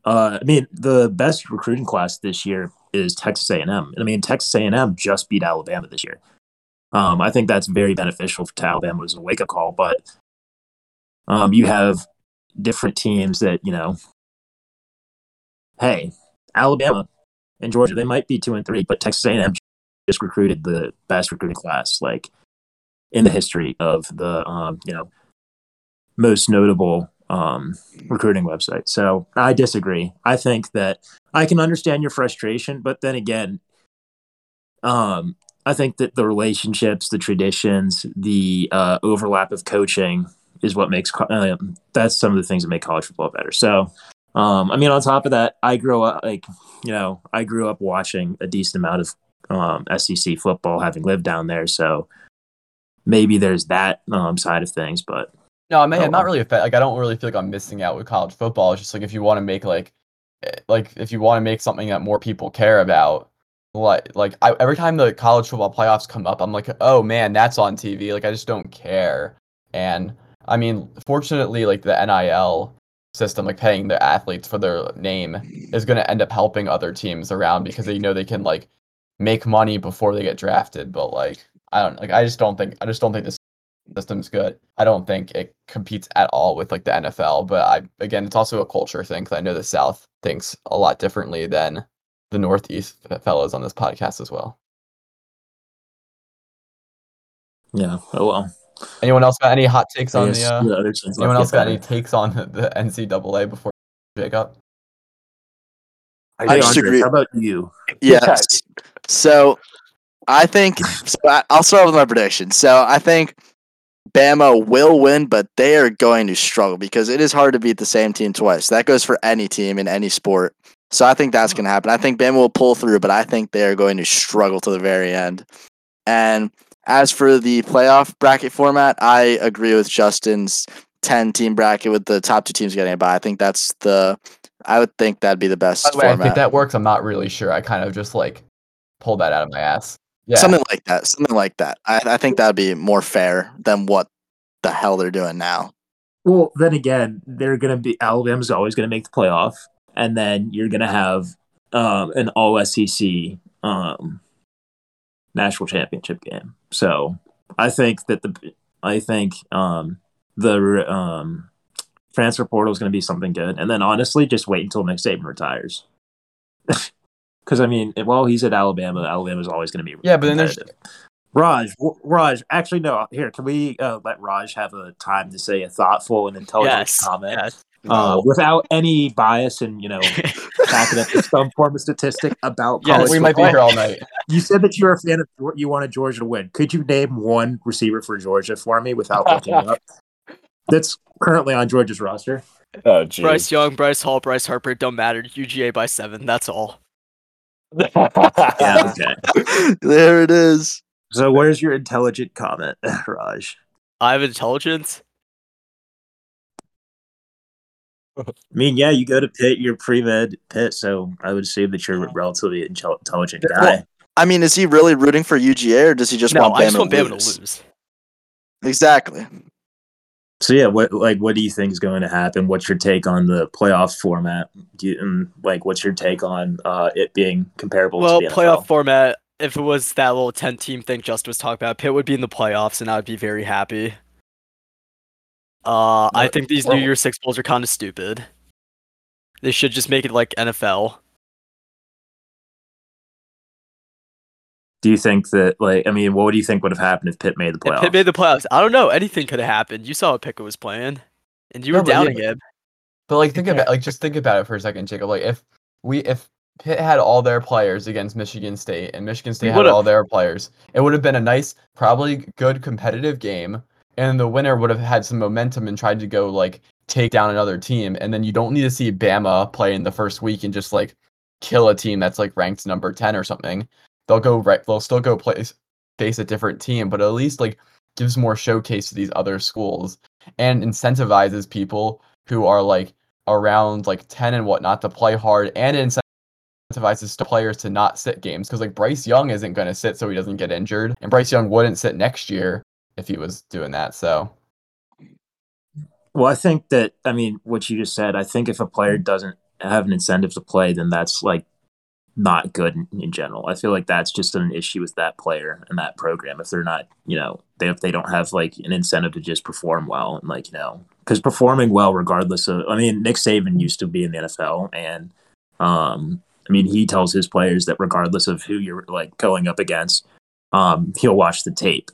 uh, I mean, the best recruiting class this year is Texas A&M. I mean, Texas A&M just beat Alabama this year. Um, I think that's very beneficial to Alabama as a wake up call. But um, you have different teams that you know. Hey, Alabama and Georgia, they might be two and three, but Texas A&M just recruited the best recruiting class like in the history of the um, you know most notable um, recruiting website. So I disagree. I think that I can understand your frustration, but then again, um, I think that the relationships, the traditions, the uh, overlap of coaching is what makes uh, that's some of the things that make college football better. So, um, I mean, on top of that, I grew up like you know I grew up watching a decent amount of um, SEC football, having lived down there. So maybe there's that um, side of things, but No, I mean, Oh, I'm not really a fan. Like, I don't really feel like I'm missing out with college football. It's just like if you want to make like, eh, like if you want to make something that more people care about, like like I, every time the college football playoffs come up, I'm like, oh man, that's on TV. Like I just don't care. And I mean, fortunately, like the NIL system, like paying the athletes for their name, is going to end up helping other teams around because they know they can like make money before they get drafted. But like, I don't like. I just don't think. I just don't think this system's good. I don't think it competes at all with like the NFL. But I again, it's also a culture thing because I know the South thinks a lot differently than the Northeast fellows on this podcast as well. yeah, oh well. Anyone else got any hot takes on guess the? Uh, the other anyone left else get got any takes on the, the NCAA before Jacob? I Hey, just agree. How about you? Yes. So I think so I- I'll start with my prediction. So I think Bama will win, but they are going to struggle because it is hard to beat the same team twice. That goes for any team in any sport. So I think that's going to happen. I think Bama will pull through, but I think they are going to struggle to the very end. And as for the playoff bracket format, I agree with Justin's 10 team bracket with the top two teams getting it by. I think that's the I would think that'd be the best By the way, I format. think that works. I'm not really sure. I kind of just like pulled that out of my ass. Yeah. Something like that. Something like that. I, I think that'd be more fair than what the hell they're doing now. Well, then again, they're going to be Alabama's always going to make the playoff, and then you're going to have um, an All SEC um, national championship game. So I think that the I think um, the um, transfer portal is going to be something good, and then honestly, just wait until Nick Saban retires. Because I mean, while he's at Alabama, Alabama's always going to be Yeah, but then there's- Raj, Raj. Actually, no. Here, can we uh, let Raj have a time to say a thoughtful and intelligent yes. comment yes. uh, without any bias and you know backing up with some form of statistic about Yes, college we might be here all night. You said that you're a fan of you wanted Georgia to win. Could you name one receiver for Georgia for me without looking up? That's currently on Georgia's roster. Oh, geez. Bryce Young, Bryce Hall, Bryce Harper don't matter. UGA by seven. That's all. Yeah, okay. there it is. So where's your intelligent comment, Raj? I have intelligence. I mean, yeah, you go to Pitt, you're pre-med Pitt, so I would assume that you're a relatively intelligent guy. Well, I mean, is he really rooting for UGA or does he just no, want Bama I just want to Bama lose? to lose. Exactly. So yeah, what like what do you think is going to happen? What's your take on the playoff format? Do you, and, like, what's your take on uh, it being comparable Well, to the playoff format. If it was that little ten team thing Just was talking about, Pitt would be in the playoffs, and I'd be very happy. Uh, I think these New Year's Six bowls are kind of stupid. They should just make it like NFL. Do you think that like I mean, what do you think would have happened if Pitt made the playoffs? If? Pitt made the playoffs, I don't know. Anything could have happened. You saw what Pickett was playing, and you No, were but yeah, doubting but- him. But like think about like just think about it for a second, Jacob. Like if we if Pitt had all their players against Michigan State and Michigan State had all their players, it would have been a nice, probably good competitive game, and the winner would have had some momentum and tried to go like take down another team, and then you don't need to see Bama play in the first week and just like kill a team that's like ranked number ten or something. They'll go right. They'll still go play face a different team, but at least like gives more showcase to these other schools and incentivizes people who are like around like 10 and whatnot to play hard and incentivizes players to not sit games because like Bryce Young isn't going to sit so he doesn't get injured and Bryce Young wouldn't sit next year if he was doing that so well I think that I mean what you just said I think if a player mm. doesn't have an incentive to play then that's like not good in, general. I feel like that's just an issue with that player and that program if they're not, you know, they if they don't have like an incentive to just perform well and like you know because performing well regardless of I mean Nick Saban used to be in the NFL and um I mean he tells his players that regardless of who you're like going up against, um he'll watch the tape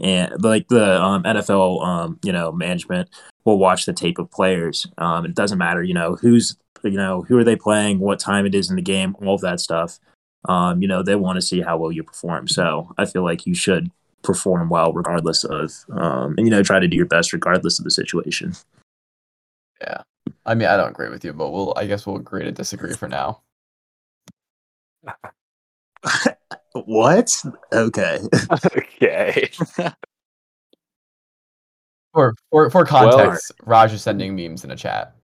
and like the um, NFL um you know management will watch the tape of players. Um, it doesn't matter you know who's you know, who are they playing, what time it is in the game, all of that stuff. Um, you know, they want to see how well you perform. So I feel like you should perform well regardless of, um, and you know, try to do your best regardless of the situation. Yeah, I mean, I don't agree with you, but we'll, I guess, we'll agree to disagree for now. what? Okay. okay. for for for context, well, Raj is sending memes in a chat.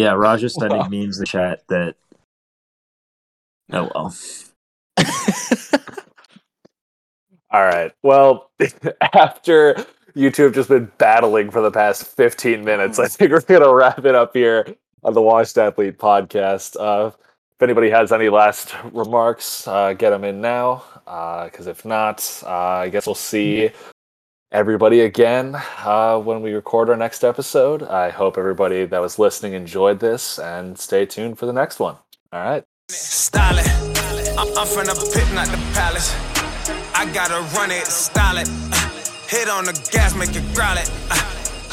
Yeah, Raj is sending memes in the chat that. Oh well. All right. Well, after you two have just been battling for the past 15 minutes, I think we're going to wrap it up here on the Washed Athlete podcast. Uh, if anybody has any last remarks, uh, get them in now. Because uh, if not, uh, I guess we'll see everybody again uh, when we record our next episode. I hope everybody that was listening enjoyed this and stay tuned for the next one. All right. Style I'm from the pit, not the palace. I gotta run it, style it. Uh, hit on the gas, make it growl it. Uh,